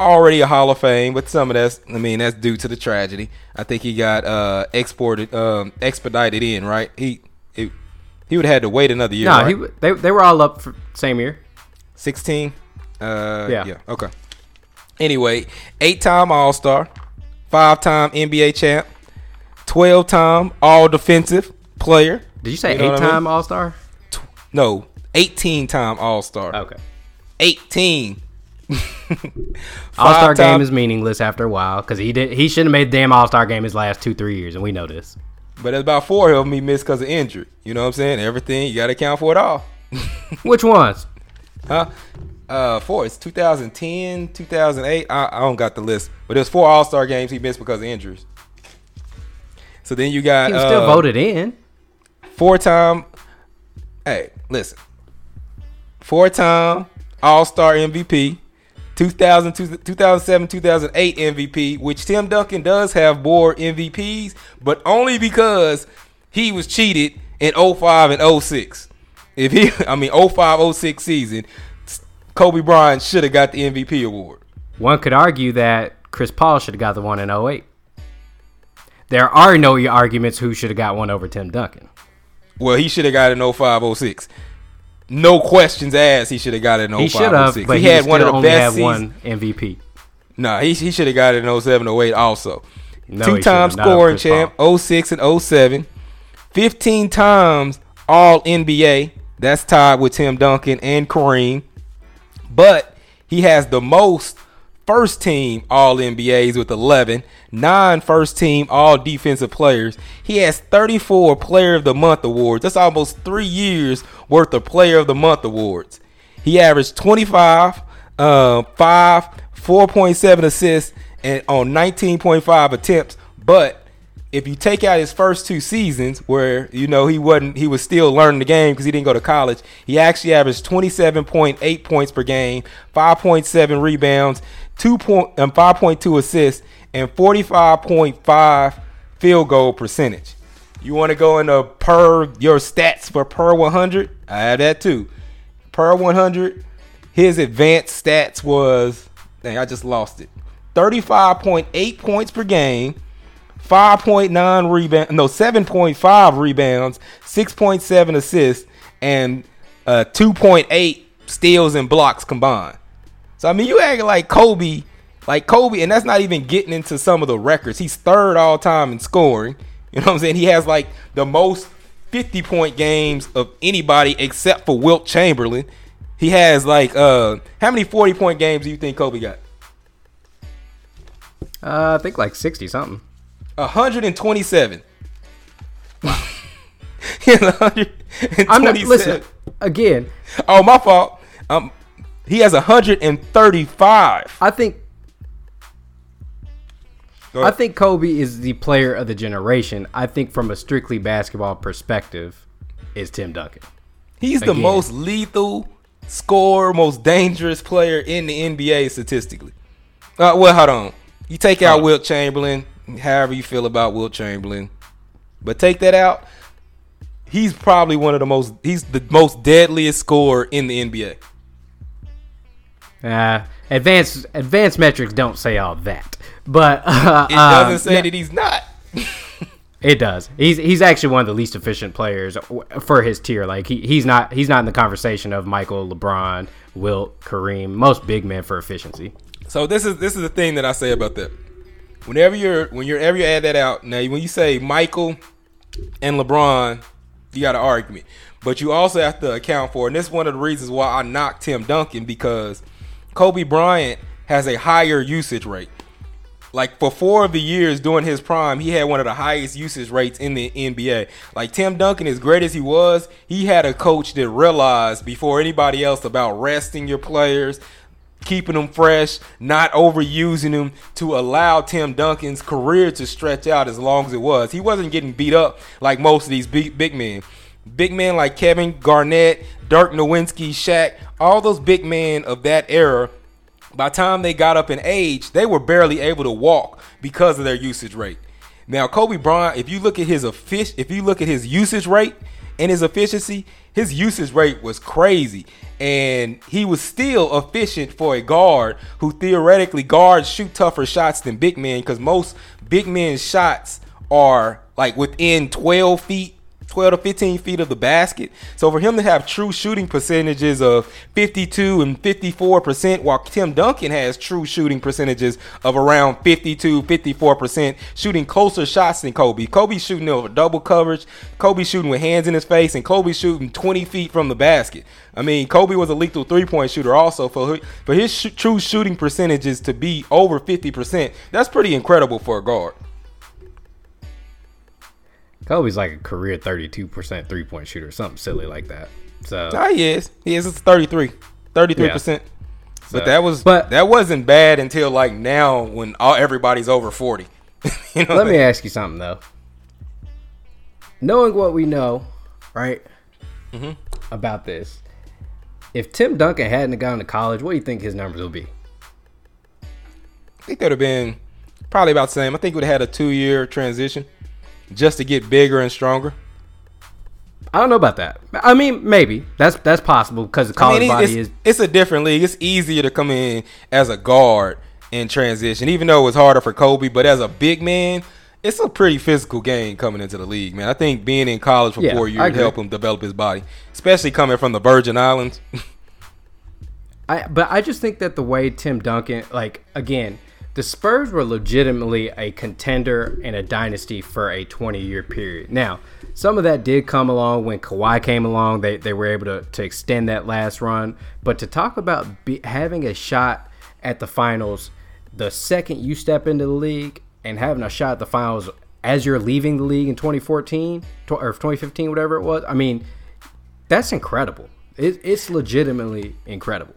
already a Hall of Fame, but some of that's I mean that's due to the tragedy. I think he got uh, exported, um, expedited in, right? He it, he would have had to wait another year. No, right? he they they were all up for same year. Sixteen. Uh, yeah. Yeah. Okay. Anyway, eight-time All-Star, five-time NBA champ, twelve-time All-Defensive player. Did you say you know eight-time I mean? All-Star? No, eighteen-time All-Star. Okay. Eighteen. All Star game is meaningless after a while because he did he shouldn't have made the damn All Star game his last two three years, and we know this. But there's about four of them he missed because of injury. You know what I'm saying? Everything you got to account for it all. Which ones? Huh? Uh, four. It's 2010, 2008. I, I don't got the list, but there's four All Star games he missed because of injuries. So then you got he was still uh, voted in. Four time. Hey, listen. Four time All Star MVP. 2000, 2007, 2008 MVP, which Tim Duncan does have more MVPs, but only because he was cheated in 05 and 06. If he, I mean, 05, 06 season, Kobe Bryant should have got the MVP award. One could argue that Chris Paul should have got the one in 08. There are no arguments who should have got one over Tim Duncan. Well, he should have got an in 05, 06 no questions asked, he should have got it in 05 he should have, but he, he had one of the best one MVP. No, nah, he, he should have got it in 07, 08 also. No, Two-time scoring champ, 06 and 07. 15 times all NBA. That's tied with Tim Duncan and Kareem. But he has the most first team All NBAs with 11, nine first team All Defensive Players. He has 34 Player of the Month awards. That's almost three years worth of Player of the Month awards. He averaged 25, uh, 5, 4.7 assists, and on 19.5 attempts. But if you take out his first two seasons where you know he wasn't he was still learning the game because he didn't go to college he actually averaged 27.8 points per game 5.7 rebounds 2 point, um, 5.2 assists and 45.5 field goal percentage. You want to go into per your stats for per 100 i have that too. Per 100 his advanced stats was dang i just lost it. 35.8 points per game 5.9 rebound, no, 7.5 rebounds, 6.7 assists, and uh, 2.8 steals and blocks combined. So I mean, you act like Kobe, like Kobe, and that's not even getting into some of the records. He's third all time in scoring. You know what I'm saying? He has like the most 50 point games of anybody except for Wilt Chamberlain. He has like uh how many 40 point games do you think Kobe got? Uh, I think like 60 something. 127. I'm not listen again. Oh, my fault. Um, he has 135. I think. I think Kobe is the player of the generation. I think from a strictly basketball perspective, is Tim Duncan. He's Again. the most lethal scorer, most dangerous player in the NBA statistically. Uh, well, hold on. You take out Wilt Chamberlain, however you feel about Wilt Chamberlain. But take that out. He's probably one of the most he's the most deadliest scorer in the NBA. Uh, advanced advanced metrics don't say all that, but uh, it doesn't um, say that he's not. it does. He's he's actually one of the least efficient players for his tier. Like he, he's not he's not in the conversation of Michael, LeBron, Wilt, Kareem, most big men for efficiency. So this is this is the thing that I say about that whenever you're when you're ever you add that out now when you say Michael and LeBron, you got an argument. But you also have to account for, and this is one of the reasons why I knocked Tim Duncan because Kobe Bryant has a higher usage rate. Like for four of the years during his prime, he had one of the highest usage rates in the NBA. Like Tim Duncan, as great as he was, he had a coach that realized before anybody else about resting your players, keeping them fresh, not overusing them to allow Tim Duncan's career to stretch out as long as it was. He wasn't getting beat up like most of these big, big men. Big men like Kevin Garnett, Dirk Nowitzki, Shaq, all those big men of that era, by the time they got up in age, they were barely able to walk because of their usage rate. Now, Kobe Bryant, if you look at his if you look at his usage rate and his efficiency, his usage rate was crazy. And he was still efficient for a guard who theoretically guards shoot tougher shots than big men because most big men's shots are like within 12 feet 12 to 15 feet of the basket. So for him to have true shooting percentages of 52 and 54%, while Tim Duncan has true shooting percentages of around 52, 54%, shooting closer shots than Kobe. Kobe shooting over double coverage, Kobe shooting with hands in his face, and Kobe shooting 20 feet from the basket. I mean, Kobe was a lethal three point shooter also. For, for his sh- true shooting percentages to be over 50%, that's pretty incredible for a guard. Kobe's like a career 32% three point shooter, something silly like that. So oh, he is. He is 33. 33%. Yeah. But that was but that wasn't bad until like now when all everybody's over 40. you know let me ask you something though. Knowing what we know, right? Mm-hmm. About this. If Tim Duncan hadn't gone to college, what do you think his numbers would be? I think that would have been probably about the same. I think would have had a two year transition just to get bigger and stronger? I don't know about that. I mean, maybe that's that's possible because the college I mean, body it's, is. It's a different league. It's easier to come in as a guard in transition, even though it was harder for Kobe. But as a big man, it's a pretty physical game coming into the league, man. I think being in college for yeah, four years help him develop his body, especially coming from the Virgin Islands. I but I just think that the way Tim Duncan, like again, the Spurs were legitimately a contender and a dynasty for a 20 year period. Now, some of that did come along when Kawhi came along. They, they were able to, to extend that last run. But to talk about be, having a shot at the finals the second you step into the league and having a shot at the finals as you're leaving the league in 2014 or 2015, whatever it was. I mean, that's incredible. It, it's legitimately incredible.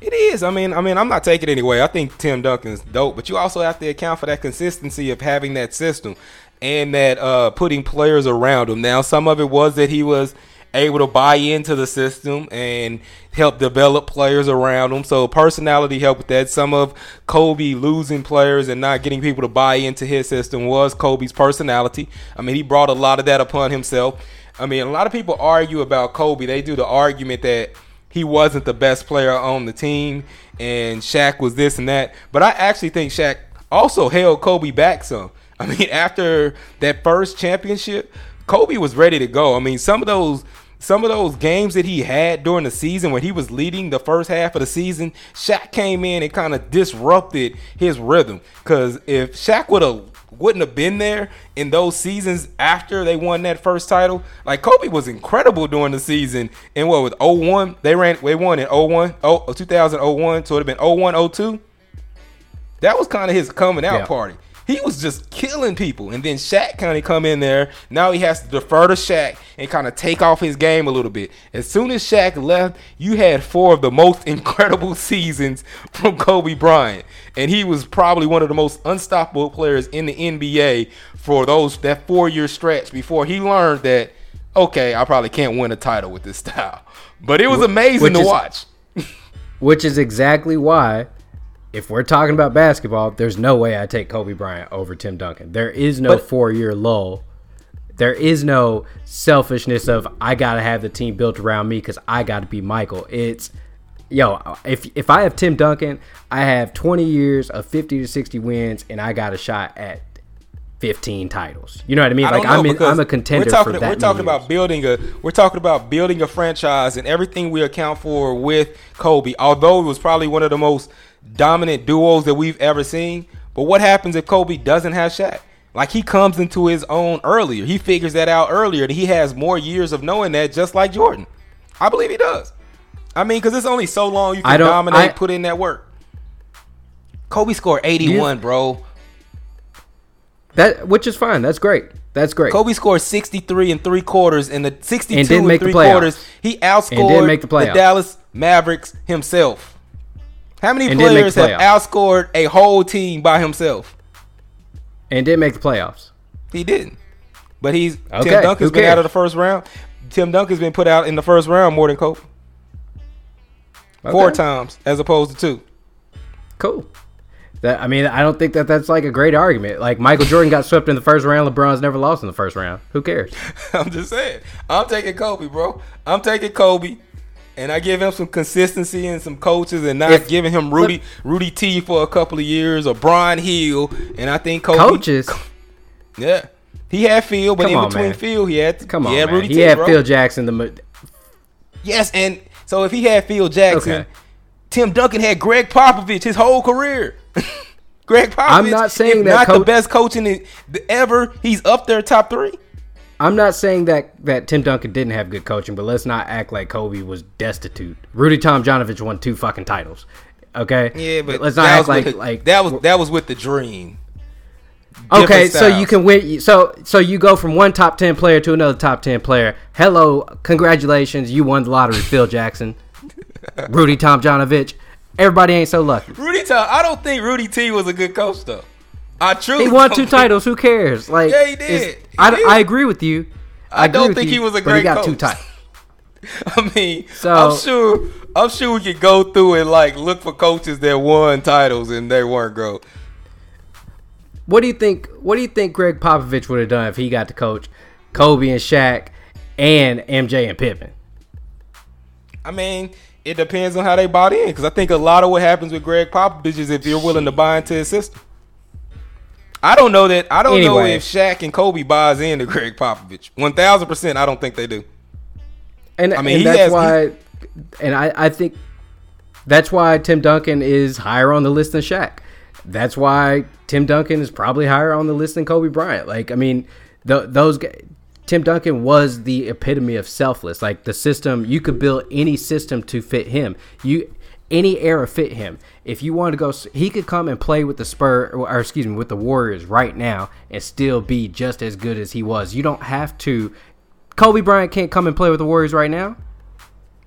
It is. I mean, I mean, I'm not taking it anyway. I think Tim Duncan's dope, but you also have to account for that consistency of having that system and that uh, putting players around him. Now, some of it was that he was able to buy into the system and help develop players around him. So personality helped with that. Some of Kobe losing players and not getting people to buy into his system was Kobe's personality. I mean, he brought a lot of that upon himself. I mean, a lot of people argue about Kobe. They do the argument that he wasn't the best player on the team and Shaq was this and that. But I actually think Shaq also held Kobe back some. I mean, after that first championship, Kobe was ready to go. I mean, some of those some of those games that he had during the season when he was leading the first half of the season, Shaq came in and kind of disrupted his rhythm. Cause if Shaq would have wouldn't have been there in those seasons after they won that first title, like Kobe was incredible during the season. And what with 01, they ran they won in 01, oh, 2001, so it would have been 01, 02. That was kind of his coming out yeah. party he was just killing people. And then Shaq kind of come in there. Now he has to defer to Shaq and kind of take off his game a little bit. As soon as Shaq left, you had four of the most incredible seasons from Kobe Bryant. And he was probably one of the most unstoppable players in the NBA for those that four year stretch before he learned that, okay, I probably can't win a title with this style. But it was amazing which to is, watch. which is exactly why if we're talking about basketball, there's no way I take Kobe Bryant over Tim Duncan. There is no four year lull. There is no selfishness of I gotta have the team built around me because I gotta be Michael. It's yo, if if I have Tim Duncan, I have 20 years of 50 to 60 wins, and I got a shot at 15 titles. You know what I mean? I like know, I'm in, I'm a contender we're talking, for that. We're talking about building a we're talking about building a franchise and everything we account for with Kobe. Although it was probably one of the most dominant duos that we've ever seen. But what happens if Kobe doesn't have Shaq? Like he comes into his own earlier. He figures that out earlier. That he has more years of knowing that, just like Jordan. I believe he does. I mean, because it's only so long you can dominate, I, put in that work. Kobe scored 81, yeah. bro. That which is fine. That's great. That's great. Kobe scored 63 and three quarters in the 62 and, and three quarters. He outscored the, the Dallas Mavericks himself. How many and players have outscored a whole team by himself? And didn't make the playoffs. He didn't. But he's okay, Tim Duncan's been out of the first round. Tim Duncan's been put out in the first round more than Kobe. Okay. Four times as opposed to two. Cool. That I mean, I don't think that that's like a great argument. Like Michael Jordan got swept in the first round, LeBron's never lost in the first round. Who cares? I'm just saying. I'm taking Kobe, bro. I'm taking Kobe and I give him some consistency and some coaches, and not if, giving him Rudy Rudy T for a couple of years or Brian Hill, and I think Kobe, coaches. Yeah, he had Phil, but Come in on, between man. Phil, he had Come on, he had Rudy T. He had bro. Phil Jackson. The yes, and so if he had Phil Jackson, okay. Tim Duncan had Gregg Popovich his whole career. Gregg Popovich. I'm not saying that not coach- the best coach in the, ever. He's up there top three. I'm not saying that that Tim Duncan didn't have good coaching, but let's not act like Kobe was destitute. Rudy Tomjanovich won two fucking titles. Okay. Yeah, but, but let's not act like like that was that was with the dream. okay, so you can win. So so you go from one top ten player to another top ten player. Hello, congratulations, you won the lottery, Phil Jackson, Rudy Tomjanovich. Everybody ain't so lucky. Rudy Tom, I don't think Rudy T was a good coach though. I truly he won two titles. Who cares? Like yeah, he did. He I, did. I agree with you. I, I don't think you, he was a great. But He got coach. two titles. I mean, so, I'm sure I'm sure we could go through and like look for coaches that won titles and they weren't great. What do you think? What do you think Gregg Popovich would have done if he got to coach Kobe and Shaq and MJ and Pippen? I mean, it depends on how they bought in because I think a lot of what happens with Gregg Popovich is if you're willing to buy into his system. I don't know that. I don't anyway. know if Shaq and Kobe buys into Gregg Popovich. One thousand percent. I don't think they do. And I mean, and that's has, why. And I, I think that's why Tim Duncan is higher on the list than Shaq. That's why Tim Duncan is probably higher on the list than Kobe Bryant. Like, I mean, the, those Tim Duncan was the epitome of selfless. Like the system, you could build any system to fit him. You any era fit him. If you want to go, he could come and play with the Spur, or excuse me, with the Warriors right now and still be just as good as he was. You don't have to. Kobe Bryant can't come and play with the Warriors right now.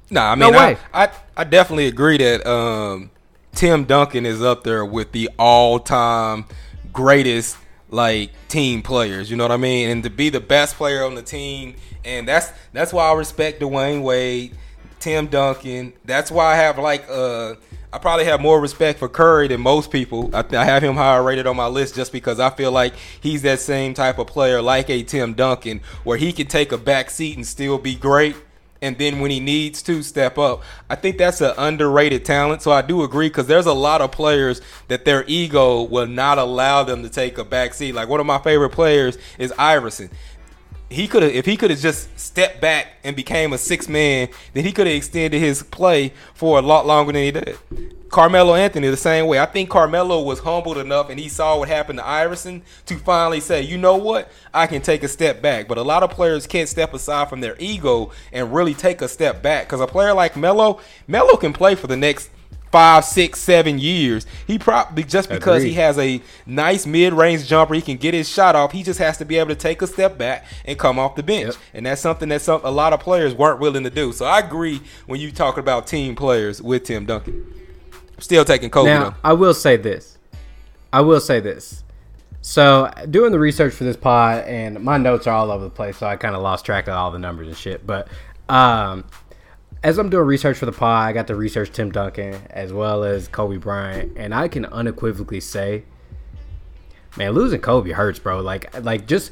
No, nah, I mean, no I, I, I definitely agree that um, Tim Duncan is up there with the all-time greatest like team players. You know what I mean? And to be the best player on the team, and that's that's why I respect Dwyane Wade, Tim Duncan. That's why I have like uh I probably have more respect for Curry than most people. I, I, have him higher rated on my list just because I feel like he's that same type of player, like a Tim Duncan, where he can take a back seat and still be great and then when he needs to step up. I think that's an underrated talent. So I do agree because there's a lot of players that their ego will not allow them to take a back seat. Like one of my favorite players is Iverson. He could have, if he could have just stepped back and became a six man, then he could have extended his play for a lot longer than he did. Carmelo Anthony the same way. I think Carmelo was humbled enough and he saw what happened to Iverson to finally say, you know what, I can take a step back. But a lot of players can't step aside from their ego and really take a step back. Because a player like Melo, Melo can play for the next five, six, seven years. He probably just because Agreed. he has a nice mid-range jumper, he can get his shot off. He just has to be able to take a step back and come off the bench, yep. and that's something that some, a lot of players weren't willing to do. So I agree when you talk about team players with Tim Duncan. Still taking Kobe. Now, though. I will say this. I will say this. So, doing the research for this pod, and my notes are all over the place, so I kind of lost track of all the numbers and shit. But um, as I'm doing research for the pod, I got to research Tim Duncan as well as Kobe Bryant, and I can unequivocally say, man, losing Kobe hurts, bro. Like, like just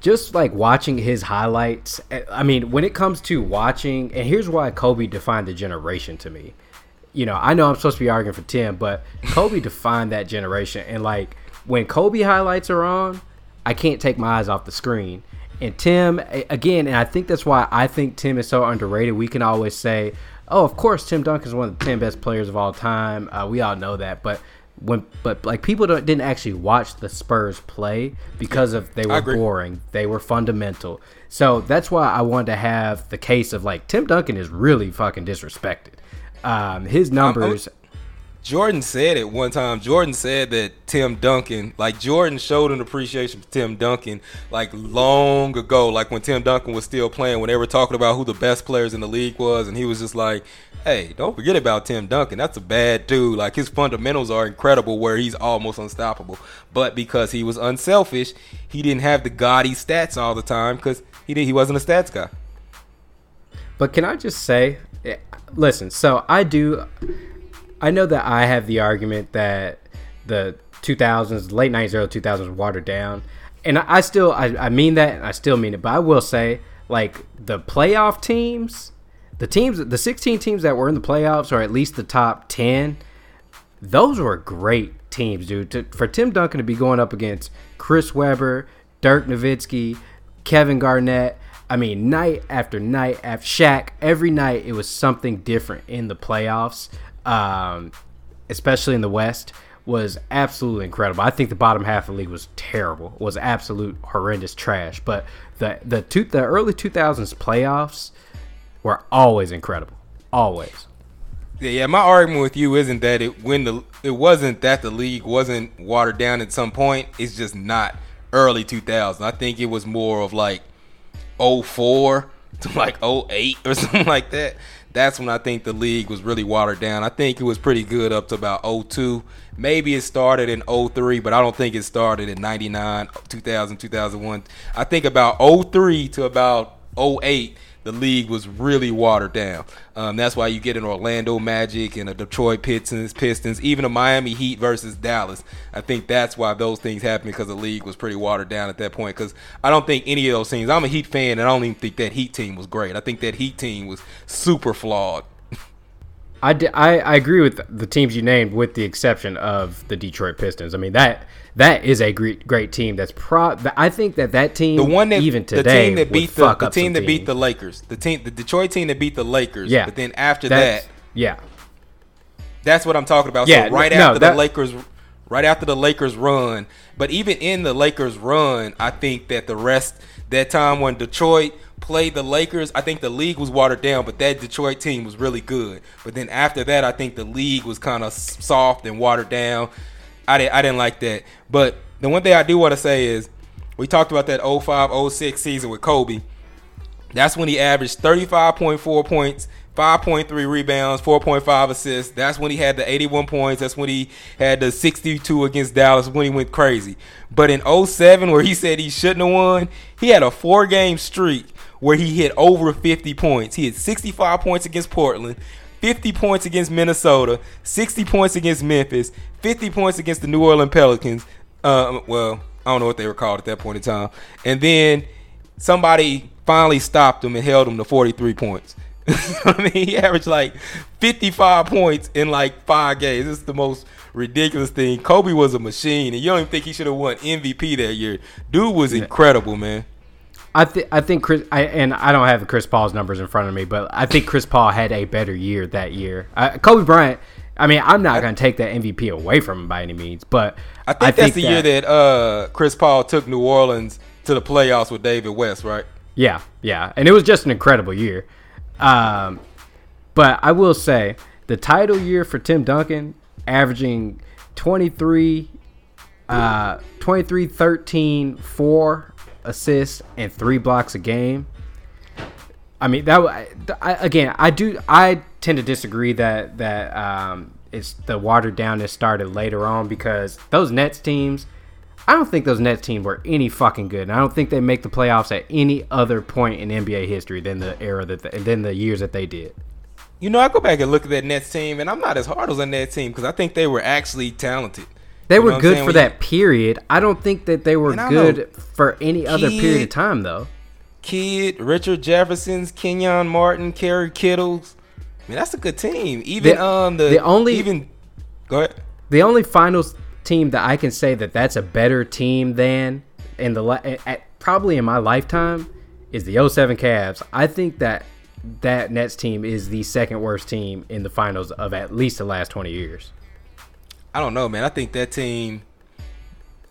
just like watching his highlights. Eh, I mean, when it comes to watching, and here's why Kobe defined the generation to me you know, I know I'm supposed to be arguing for Tim, but Kobe defined that generation. And like when Kobe highlights are on, I can't take my eyes off the screen. And Tim, again, and I think that's why I think Tim is so underrated. We can always say, oh, of course, Tim Duncan is one of the 10 best players of all time. Uh, we all know that. But when, but like people didn't actually watch the Spurs play because of they were boring. They were fundamental. So that's why I wanted to have the case of like Tim Duncan is really fucking disrespected. Um, his numbers. I'm, I'm, Jordan said it one time. Jordan said that Tim Duncan, like Jordan showed an appreciation for Tim Duncan like long ago, like when Tim Duncan was still playing, when they were talking about who the best players in the league was, and he was just like, Hey, don't forget about Tim Duncan. That's a bad dude. Like his fundamentals are incredible where he's almost unstoppable. But because he was unselfish, he didn't have the gaudy stats all the time because he did, he wasn't a stats guy. But can I just say, eh, listen, so I do. I know that I have the argument that the 2000s, late 90s, early 2000s watered down. And I, still, I, I mean that, and I still mean it. But I will say, like, the playoff teams, the teams, the 16 teams that were in the playoffs, or at least the top 10, those were great teams, dude. To, for Tim Duncan to be going up against Chris Webber, Dirk Nowitzki, Kevin Garnett, I mean, night after night after Shaq, every night it was something different in the playoffs, um, especially in the West, was absolutely incredible. I think the bottom half of the league was terrible, was absolute horrendous trash. But the the two, the early 2000s playoffs were always incredible, always. Yeah, yeah. My argument with you isn't that it when the it wasn't that the league wasn't watered down at some point. It's just not early 2000s. I think it was more of like 04 to like 08 or something like that. That's when I think the league was really watered down. I think it was pretty good up to about 02. Maybe it started in 03, but I don't think it started in 99, 2000, 2001. I think about 03 to about 08 the league was really watered down. Um, that's why you get an Orlando Magic and a Detroit Pistons, Pistons, even a Miami Heat versus Dallas. I think that's why those things happened because the league was pretty watered down at that point. Because I don't think any of those teams. I'm a Heat fan, and I don't even think that Heat team was great. I think that Heat team was super flawed. I, I, I agree with the teams you named, with the exception of the Detroit Pistons. I mean that that is a great great team. That's pro. I think that that team, the one that even today, the team that beat the, the team that teams. beat the Lakers, the team, the Detroit team that beat the Lakers. Yeah, but then after that, yeah, that's what I'm talking about. Yeah, so right no, after that, the Lakers, right after the Lakers run, but even in the Lakers run, I think that the rest that time when Detroit played the Lakers, I think the league was watered down, but that Detroit team was really good. But then after that, I think the league was kind of soft and watered down. I didn't I didn't like that. But the one thing I do want to say is we talked about that 05-06 season with Kobe. That's when he averaged 35.4 points, 5.3 rebounds, 4.5 assists. That's when he had the 81 points. That's when he had the 62 against Dallas when he went crazy. But in 07, where he said he shouldn't have won, he had a four game streak where he hit over 50 points. He had 65 points against Portland, 50 points against Minnesota, 60 points against Memphis, 50 points against the New Orleans Pelicans. Uh, well, I don't know what they were called at that point in time. And then somebody finally stopped him and held him to 43 points. I mean, he averaged like 55 points in like five games. This is the most ridiculous thing. Kobe was a machine, and you don't even think he should have won MVP that year. Dude was incredible, man. I think I think Chris I, and I don't have Chris Paul's numbers in front of me, but I think Chris Paul had a better year that year. Uh, Kobe Bryant. I mean, I'm not going to take that MVP away from him by any means, but I think, I that's the that, year that uh, Chris Paul took New Orleans to the playoffs with David West, right? Yeah, yeah, and it was just an incredible year. Um, but I will say the title year for Tim Duncan, averaging 23, uh, 23, 13, 4 assists and three blocks a game. I mean that I, again. I do. I tend to disagree that that um, it's the watered down that started later on because those Nets teams. I don't think those Nets teams were any fucking good. And I don't think they make the playoffs at any other point in NBA history than the era that than the years that they did. You know, I go back and look at that Nets team, and I'm not as hard as a Nets team because I think they were actually talented. They you were good for that period. I don't think that they were good for any other period of time, though. Kidd, Richard Jefferson's, Kenyon Martin, Kerry Kittles. I mean, that's a good team. Even the, um the, the only even go ahead. The only finals team that I can say that that's a better team than in the at, probably in my lifetime is the 07 Cavs. I think that that Nets team is the second worst team in the finals of at least the last 20 years. I don't know, man. I think that team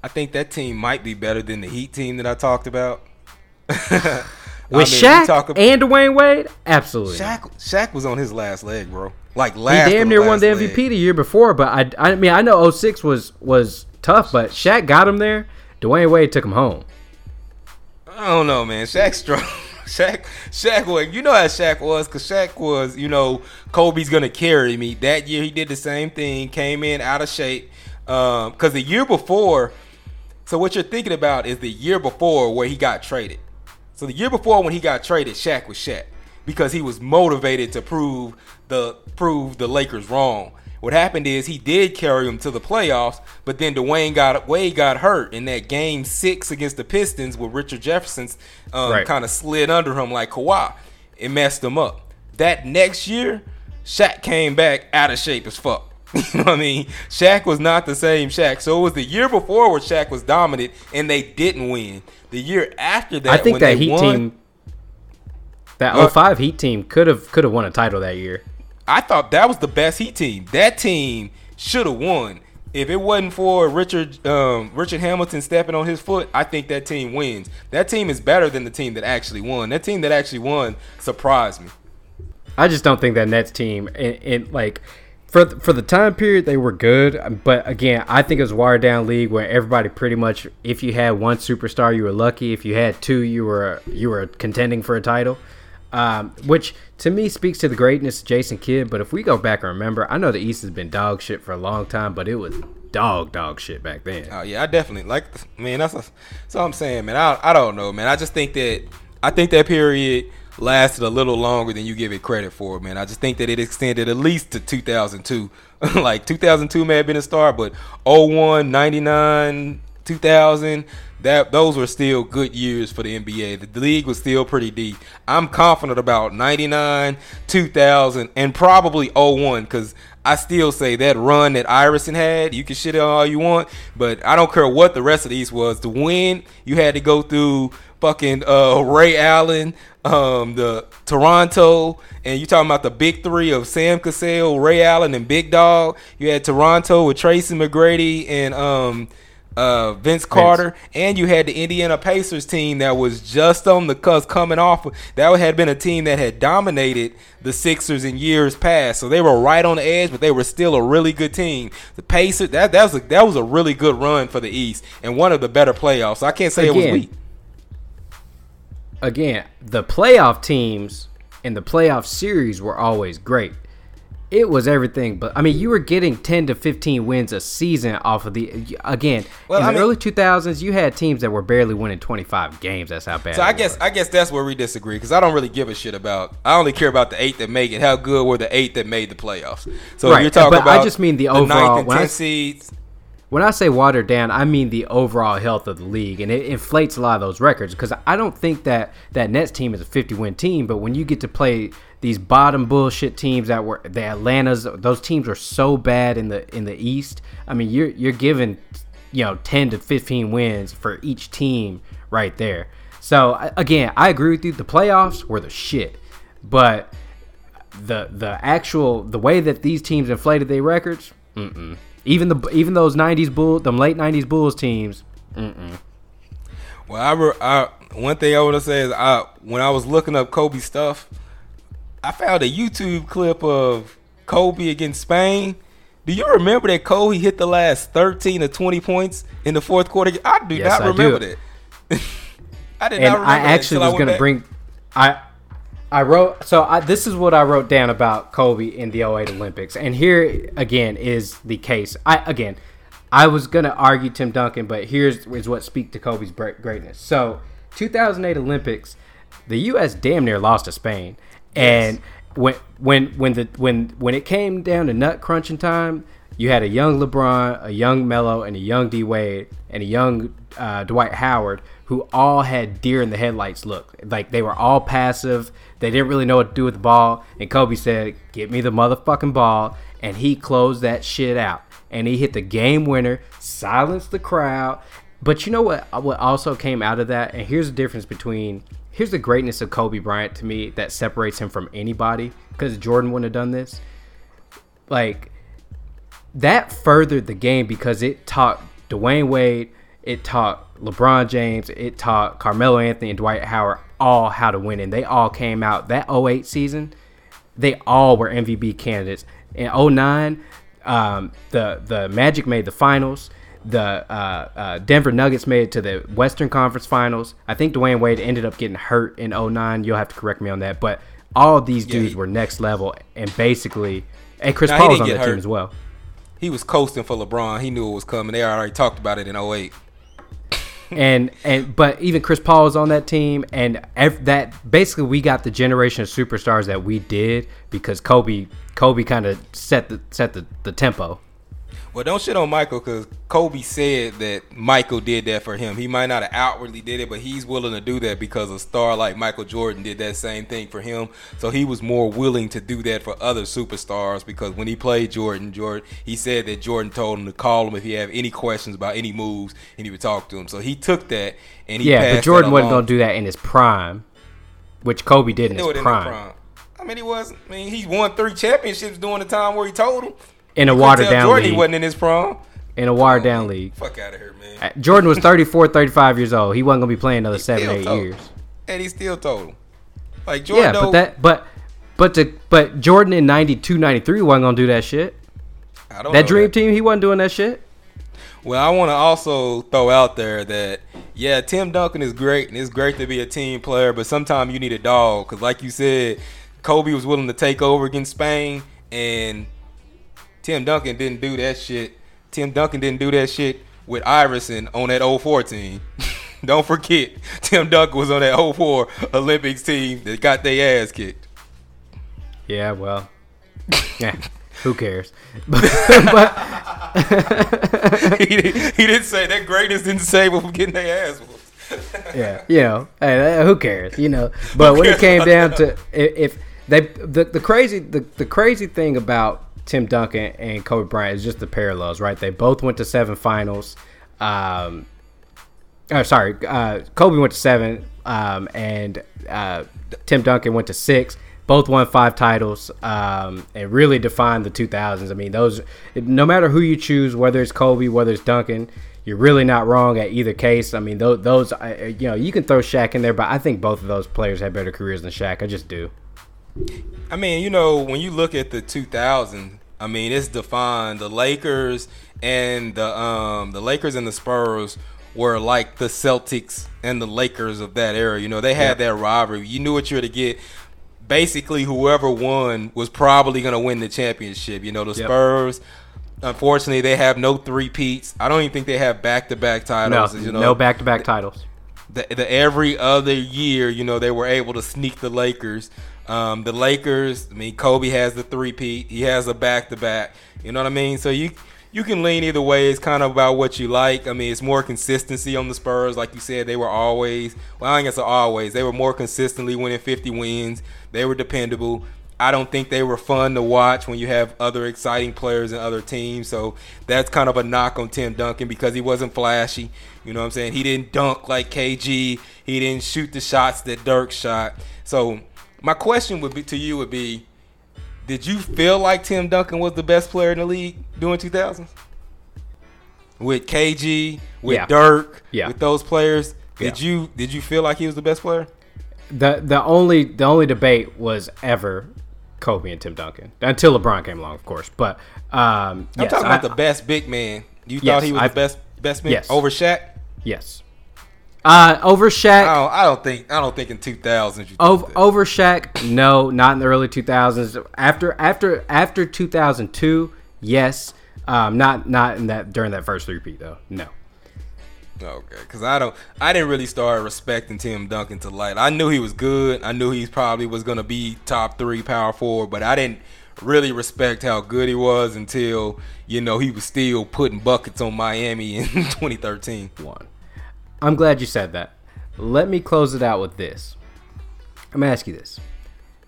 I think that team might be better than the Heat team that I talked about. With I mean, Shaq about, and Dwyane Wade, absolutely. Shaq, Shaq was on his last leg, bro. Like last. He damn near won the MVP leg. the year before, but I, I mean, I know 06 was was tough, but Shaq got him there. Dwyane Wade took him home. I don't know, man. Shaq strong. Shaq, Shaq was, you know how Shaq was, cause Shaq was, you know, Kobe's gonna carry me. That year he did the same thing, came in out of shape. Um, cause the year before, so what you're thinking about is the year before where he got traded. So the year before when he got traded, Shaq was Shaq because he was motivated to prove the prove the Lakers wrong. What happened is he did carry them to the playoffs, but then Dwyane got Wade got hurt in that game six against the Pistons where Richard Jefferson's um, right. kind of slid under him like Kawhi. It messed him up. That next year, Shaq came back out of shape as fuck. you know what I mean? Shaq was not the same Shaq. So it was the year before where Shaq was dominant and they didn't win. The year after that, I think that Heat won, team, that uh, 05 Heat team could have could have won a title that year. I thought that was the best Heat team. That team should have won. If it wasn't for Richard um, Richard Hamilton stepping on his foot, I think that team wins. That team is better than the team that actually won. That team that actually won surprised me. I just don't think that Nets team, in, like for for the time period, they were good. But again, I think it was wired down league where everybody pretty much, if you had one superstar, you were lucky. If you had two, you were you were contending for a title um, which to me speaks to the greatness of Jason Kidd. But if we go back and remember, I know the East has been dog shit for a long time, but it was dog dog shit back then. Oh yeah, I definitely like. Man, that's, a, that's what I'm saying, man. I I don't know, man. I just think that I think that period lasted a little longer than you give it credit for, man. I just think that it extended at least to 2002. like 2002 may have been a start, but 01, 99, 2000 that those were still good years for the NBA. The league was still pretty deep. I'm confident about 99, 2000, and probably 01 because I still say that run that Iverson had, you can shit on all you want, but I don't care what the rest of these was. To win, you had to go through fucking uh, Ray Allen, um, the Toronto, and you talking about the big three of Sam Cassell, Ray Allen, and Big Dog. You had Toronto with Tracy McGrady and um, uh, Vince Carter, and you had the Indiana Pacers team that was just on the cusp coming off. That had been a team that had dominated the Sixers in years past, so they were right on the edge, but they were still a really good team. The Pacers that that was a, that was a really good run for the East and one of the better playoffs. So I can't say Again, it was weak again, the playoff teams and the playoff series were always great. It was everything, but I mean, you were getting ten to fifteen wins a season off of the. Again, well, in I the mean, early two thousands, you had teams that were barely winning twenty five games. That's how bad. So I guess was. I guess that's where we disagree because I don't really give a shit about. I only care about the eight that make it. How good were the eight that made the playoffs? So right. you're talking but about. I just mean the, the overall. Ninth and 10 seeds when I say watered down, I mean the overall health of the league, and it inflates a lot of those records. Because I don't think that that Nets team is a 50-win team, but when you get to play these bottom bullshit teams that were the Atlantas, those teams are so bad in the in the East. I mean, you're you're given you know 10 to 15 wins for each team right there. So again, I agree with you. The playoffs were the shit, but the the actual the way that these teams inflated their records, mm-mm. Even the even those '90s bull, them late '90s Bulls teams. Mm-mm. Well, I, I one thing I want to say is I when I was looking up Kobe stuff, I found a YouTube clip of Kobe against Spain. Do you remember that Kobe hit the last 13 or 20 points in the fourth quarter? I do yes, not remember that. I did and not remember I actually was going to bring I I wrote so I, this is what I wrote down about Kobe in the 08 Olympics, and here again is the case. I again, I was gonna argue Tim Duncan, but here's is what speak to Kobe's greatness. So, 2008 Olympics, the U.S. damn near lost to Spain, and yes. when when when the when when it came down to nut crunching time, you had a young LeBron, a young Melo, and a young D Wade, and a young uh, Dwight Howard, who all had deer in the headlights look. Like they were all passive they didn't really know what to do with the ball. And Kobe said, Get me the motherfucking ball. And he closed that shit out. And he hit the game winner, silenced the crowd. But you know what what also came out of that? And here's the difference between here's the greatness of Kobe Bryant to me that separates him from anybody. Because Jordan wouldn't have done this. Like that furthered the game because it taught Dwyane Wade, it taught LeBron James, it taught Carmelo Anthony and Dwight Howard all how to win, and they all came out that 08 season. They all were MVP candidates. In 09, um, the the Magic made the finals. The uh, uh, Denver Nuggets made it to the Western Conference Finals. I think Dwyane Wade ended up getting hurt in 09. You'll have to correct me on that, but all of these dudes yeah, he, were next level, and basically, and Chris Paul was on that hurt. team as well. He was coasting for LeBron. He knew it was coming. They already talked about it in 08 and and but even Chris Paul was on that team, and ev- that basically we got the generation of superstars that we did because Kobe Kobe kind of set the set the, the tempo. Well, don't shit on Michael because Kobe said that Michael did that for him. He might not have outwardly did it, but he's willing to do that because a star like Michael Jordan did that same thing for him. So he was more willing to do that for other superstars because when he played Jordan, Jordan, he said that Jordan told him to call him if he had any questions about any moves, and he would talk to him. So he took that and he yeah, but Jordan wasn't gonna do that in his prime, which Kobe did in his prime. prime. I mean, he was. I mean, he won three championships during the time where he told him in a watered down Jordan league. Wasn't in his prom. In a watered down league. Fuck out of here, man. Uh, Jordan was 34, 35 years old. He wasn't gonna be playing another he seven, eight years. And he still told him. Like Jordan. Yeah, but that, but, but to, but Jordan in 92, 93 wasn't gonna do that shit. I don't that dream that. team, he wasn't doing that shit. Well, I want to also throw out there that yeah, Tim Duncan is great and it's great to be a team player, but sometimes you need a dog because, like you said, Kobe was willing to take over against Spain, and Tim Duncan didn't do that shit. Tim Duncan didn't do that shit with Iverson on that 04 team. Don't forget, Tim Duncan was on that 04 Olympics team that got their ass kicked. Yeah, well, yeah, who cares? but he, didn't, he didn't say that greatness didn't save them from getting their ass whooped. yeah, you know, hey, who cares? You know, but when it came down to if, if they the, the crazy the, the crazy thing about Tim Duncan and Kobe Bryant is just the parallels, right? They both went to seven finals. Um, oh, sorry, uh, Kobe went to seven, um, and uh, Tim Duncan went to six. both won five titles um, and really defined the 2000s. I mean, those no matter who you choose, whether it's Kobe, whether it's Duncan, you're really not wrong at either case. I mean, those, those you know, you can throw Shaq in there, but I think both of those players had better careers than Shaq. I just do. I mean, you know, when you look at the 2000, I mean, it's defined. The Lakers and the um the Lakers and the Spurs were like the Celtics and the Lakers of that era. You know, they had yeah. that rivalry. You knew what you were to get. Basically, whoever won was probably going to win the championship. You know, the yep. Spurs. Unfortunately, they have no three peats. I don't even think they have back to back titles. No, you know, no back to back titles. The, the, every other year, you know, they were able to sneak the Lakers. Um, the Lakers, I mean, Kobe has the three peat. He has a back to back. You know what I mean? So you you can lean either way. It's kind of about what you like. I mean, it's more consistency on the Spurs. Like you said, they were always, well, I guess always, they were more consistently winning 50 wins. They were dependable. I don't think they were fun to watch when you have other exciting players and other teams. So that's kind of a knock on Tim Duncan because he wasn't flashy. You know what I'm saying? He didn't dunk like KG. He didn't shoot the shots that Dirk shot. So my question would be to you would be did you feel like Tim Duncan was the best player in the league during 2000s? With KG, with yeah. Dirk, yeah. with those players, did yeah. you did you feel like he was the best player? The the only the only debate was ever Kobe and Tim Duncan until LeBron came along, of course. But um, I'm yes, talking about I, the best big man. You yes, thought he was I, the best best man yes. over Shaq? Yes. Uh, over Shaq. I don't, I don't think. I don't think in 2000s. Over, over Shaq, no, not in the early 2000s. After after after 2002, yes. Um, not not in that during that first repeat though. No. Okay, because I don't, I didn't really start respecting Tim Duncan to light. I knew he was good. I knew he probably was gonna be top three power forward, but I didn't really respect how good he was until you know he was still putting buckets on Miami in 2013. One. I'm glad you said that. Let me close it out with this. I'm gonna ask you this.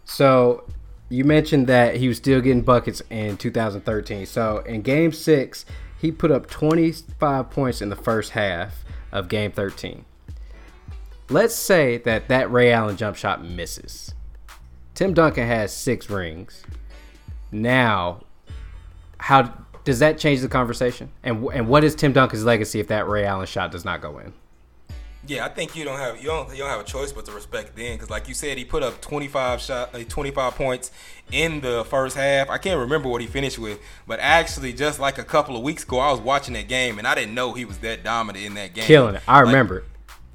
So you mentioned that he was still getting buckets in 2013. So in Game Six, he put up 25 points in the first half of Game 13. Let's say that that Ray Allen jump shot misses. Tim Duncan has six rings. Now, how does that change the conversation? And and what is Tim Duncan's legacy if that Ray Allen shot does not go in? Yeah, I think you don't have you don't you don't have a choice but to respect then because like you said, he put up 25 shot, uh, 25 points in the first half. I can't remember what he finished with, but actually, just like a couple of weeks ago, I was watching that game and I didn't know he was that dominant in that game. Killing it, I like, remember.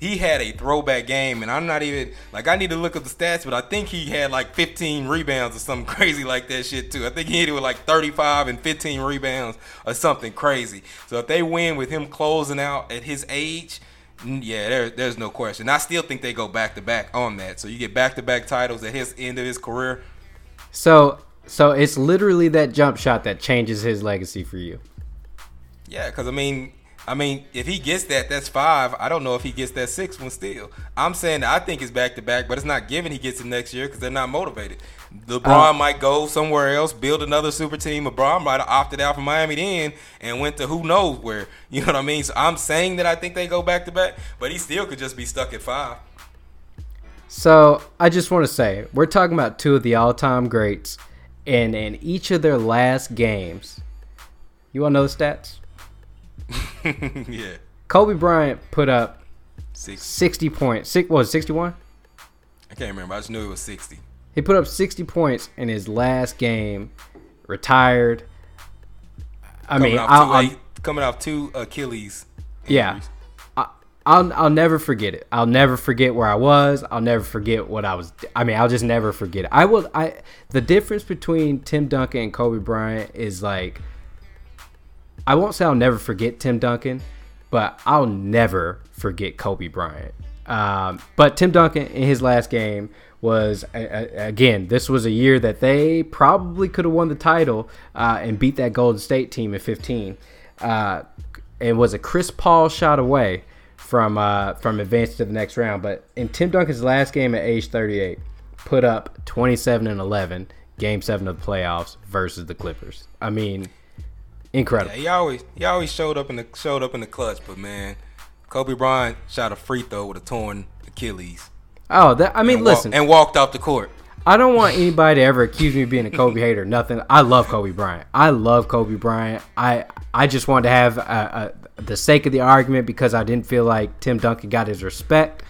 He had a throwback game, and I'm not even like I need to look up the stats, but I think he had like 15 rebounds or something crazy like that shit too. I think he hit it with like 35 and 15 rebounds or something crazy. So if they win with him closing out at his age yeah, there, there's no question. I still think they go back to back on that. So you get back to back titles at his end of his career. So, so it's literally that jump shot that changes his legacy for you. Yeah, because I mean, I mean, if he gets that, that's five. I don't know if he gets that six one still. I'm saying I think it's back to back, but it's not given he gets it next year because they're not motivated. LeBron uh, might go somewhere else, build another super team. LeBron might have opted out from Miami then and went to who knows where. You know what I mean? So I'm saying that I think they go back to back, but he still could just be stuck at five. So I just want to say we're talking about two of the all-time greats, and in each of their last games, you want to know the stats? yeah. Kobe Bryant put up 60, 60 points. Six, what was 61? I can't remember. I just knew it was 60. He put up 60 points in his last game, retired. I coming mean, off I'll, two, I'll, coming off two Achilles. Injuries. Yeah. I'll I'll never forget it. I'll never forget where I was. I'll never forget what I was. I mean, I'll just never forget it. I will. I the difference between Tim Duncan and Kobe Bryant is like. I won't say I'll never forget Tim Duncan, but I'll never forget Kobe Bryant. Um, but Tim Duncan in his last game was again this was a year that they probably could have won the title uh, and beat that Golden State team in 15 uh, and was a Chris Paul shot away from uh, from advancing to the next round. But in Tim Duncan's last game at age 38 put up 27 and 11 game 7 of the playoffs versus the Clippers. I mean incredible. Yeah, he always he always showed up in the showed up in the clutch but man Kobe Bryant shot a free throw with a torn Achilles Oh, that I mean, and listen, and walked off the court. I don't want anybody to ever accuse me of being a Kobe hater. Nothing. I love Kobe Bryant. I love Kobe Bryant. I I just wanted to have a, a, the sake of the argument because I didn't feel like Tim Duncan got his respect.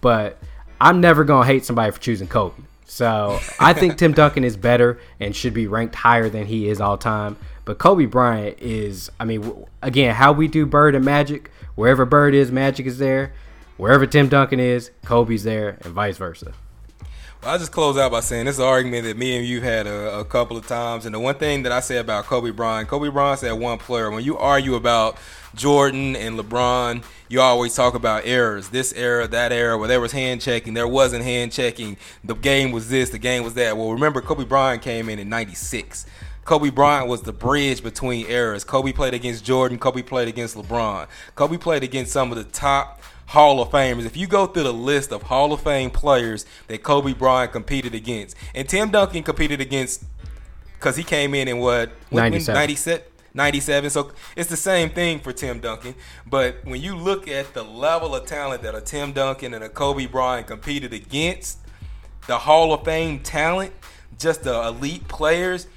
But I'm never gonna hate somebody for choosing Kobe. So I think Tim Duncan is better and should be ranked higher than he is all time. But Kobe Bryant is, I mean, again, how we do Bird and Magic, wherever Bird is, Magic is there. Wherever Tim Duncan is, Kobe's there, and vice versa. Well, I'll just close out by saying this is an argument that me and you had a, a, couple of times. And the one thing that I say about Kobe Bryant, Kobe Bryant said one player, when you argue about Jordan and LeBron, you always talk about errors. This era, that era, where there was hand checking, there wasn't hand checking. The game was this, the game was that. Well, remember, Kobe Bryant came in in 96. Kobe Bryant was the bridge between eras. Kobe played against Jordan. Kobe played against LeBron. Kobe played against some of the top Hall of Famers. If you go through the list of Hall of Fame players that Kobe Bryant competed against, and Tim Duncan competed against because he came in in what 97. 97 97 so it's the same thing for Tim Duncan but when you look at the level of talent that a Tim Duncan and a Kobe Bryant competed against the Hall of Fame talent just the elite players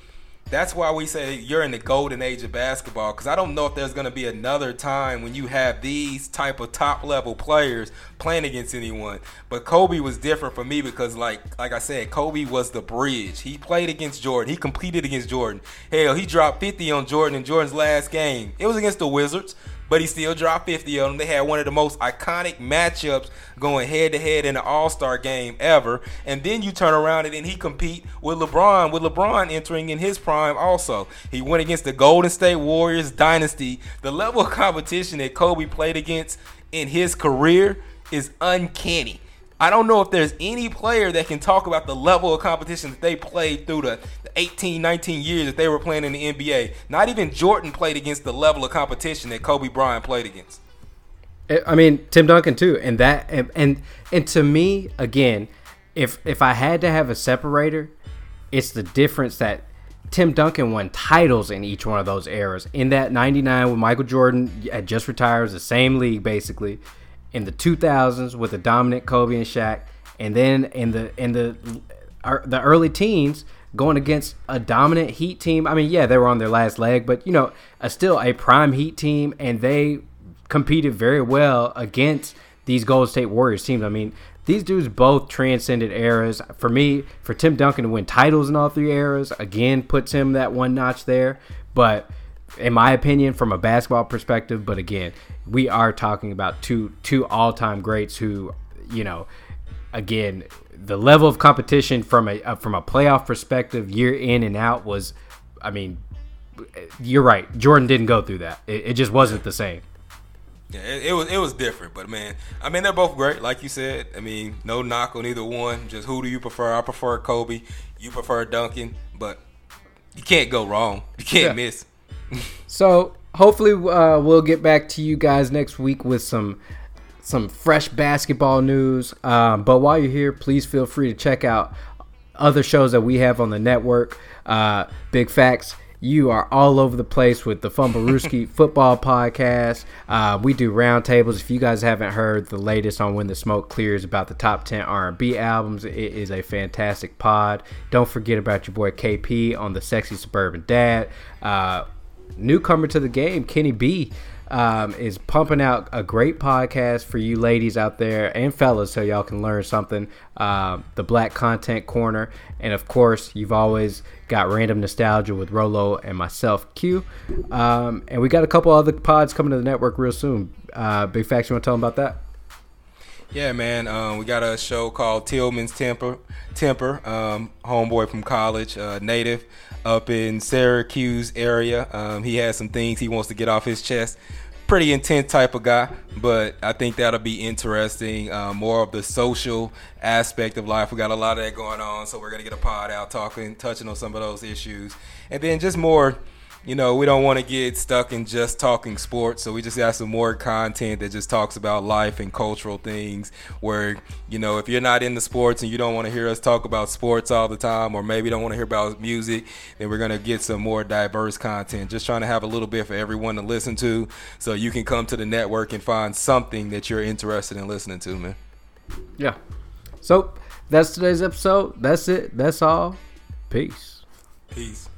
that's why we say you're in the golden age of basketball because I don't know if there's going to be another time when you have these type of top level players playing against anyone. But Kobe was different for me because like like I said, Kobe was the bridge. He played against Jordan. He competed against Jordan. Hell, he dropped 50 on Jordan in Jordan's last game. It was against the Wizards but he still dropped 50 on them. They had one of the most iconic matchups going head to head in an All Star game ever. And then you turn around and then he compete with LeBron, with LeBron entering in his prime also. He went against the Golden State Warriors dynasty. The level of competition that Kobe played against in his career is uncanny. I don't know if there's any player that can talk about the level of competition that they played through the, the 18, 19 years that they were playing in the NBA. Not even Jordan played against the level of competition that Kobe Bryant played against. Eh, I mean, Tim Duncan too, and that and and, and to me, again, if if I had to have a separator, it's the difference that Tim Duncan won titles in each one of those eras. In that '99, when Michael Jordan had just retired, was the same league basically in the 2000s with the dominant Kobe and Shaq, and then in the in the er, the early teens going against a dominant Heat team. I mean, yeah, they were on their last leg, but you know, still a prime Heat team, and they competed very well against these Golden State Warriors teams. I mean, these dudes both transcended eras. For me, for Tim Duncan to win titles in all three eras, again puts him that one notch there. But in my opinion, from a basketball perspective. But again, we are talking about two two all time greats who, you know, again, the level of competition from a uh, from a playoff perspective, year in and out, was, I mean, you're right. Jordan didn't go through that. It, it just wasn't the same. Yeah, it, it, was it was different, but man, I mean they're both great, like you said. I mean, no knock on either one. Just who do you prefer? I prefer Kobe. You prefer Duncan, but you can't go wrong. You can't yeah. miss so hopefully uh, we'll get back to you guys next week with some some fresh basketball news. Um, but while you're here, please feel free to check out other shows that we have on the network. Uh, Big Facts you are all over the place with the Fumblerooski football podcast. Uh, we do roundtables. If you guys haven't heard the latest on when the smoke clears about the top ten R&B albums, it is a fantastic pod. Don't forget about your boy KP on the Sexy Suburban Dad. Uh, newcomer to the game, Kenny B, um, is pumping out a great podcast for you ladies out there and fellas so y'all can learn something. Uh, the Black Content Corner. And of course, you've always got Random Nostalgia with Rolo and myself, Q. Um, and we got a couple other pods coming to the network real soon. Uh, Big Facts, you want to tell them about that? Yeah, man. Um, we got a show called Tillman's Temper. Temper, um, homeboy from college, uh, native up in Syracuse area. Um, he has some things he wants to get off his chest. Pretty intense type of guy, but I think that'll be interesting. Uh, more of the social aspect of life. We got a lot of that going on, so we're gonna get a pod out talking, touching on some of those issues, and then just more you know, we don't want to get stuck in just talking sports. So we just got some more content that just talks about life and cultural things. Where, you know, if you're not into sports and you don't want to hear us talk about sports all the time, or maybe don't want to hear about music, then we're going to get some more diverse content. Just trying to have a little bit for everyone to listen to so you can come to the network and find something that you're interested in listening to, man. Yeah. So That's today's episode. That's it. That's all. Peace. Peace.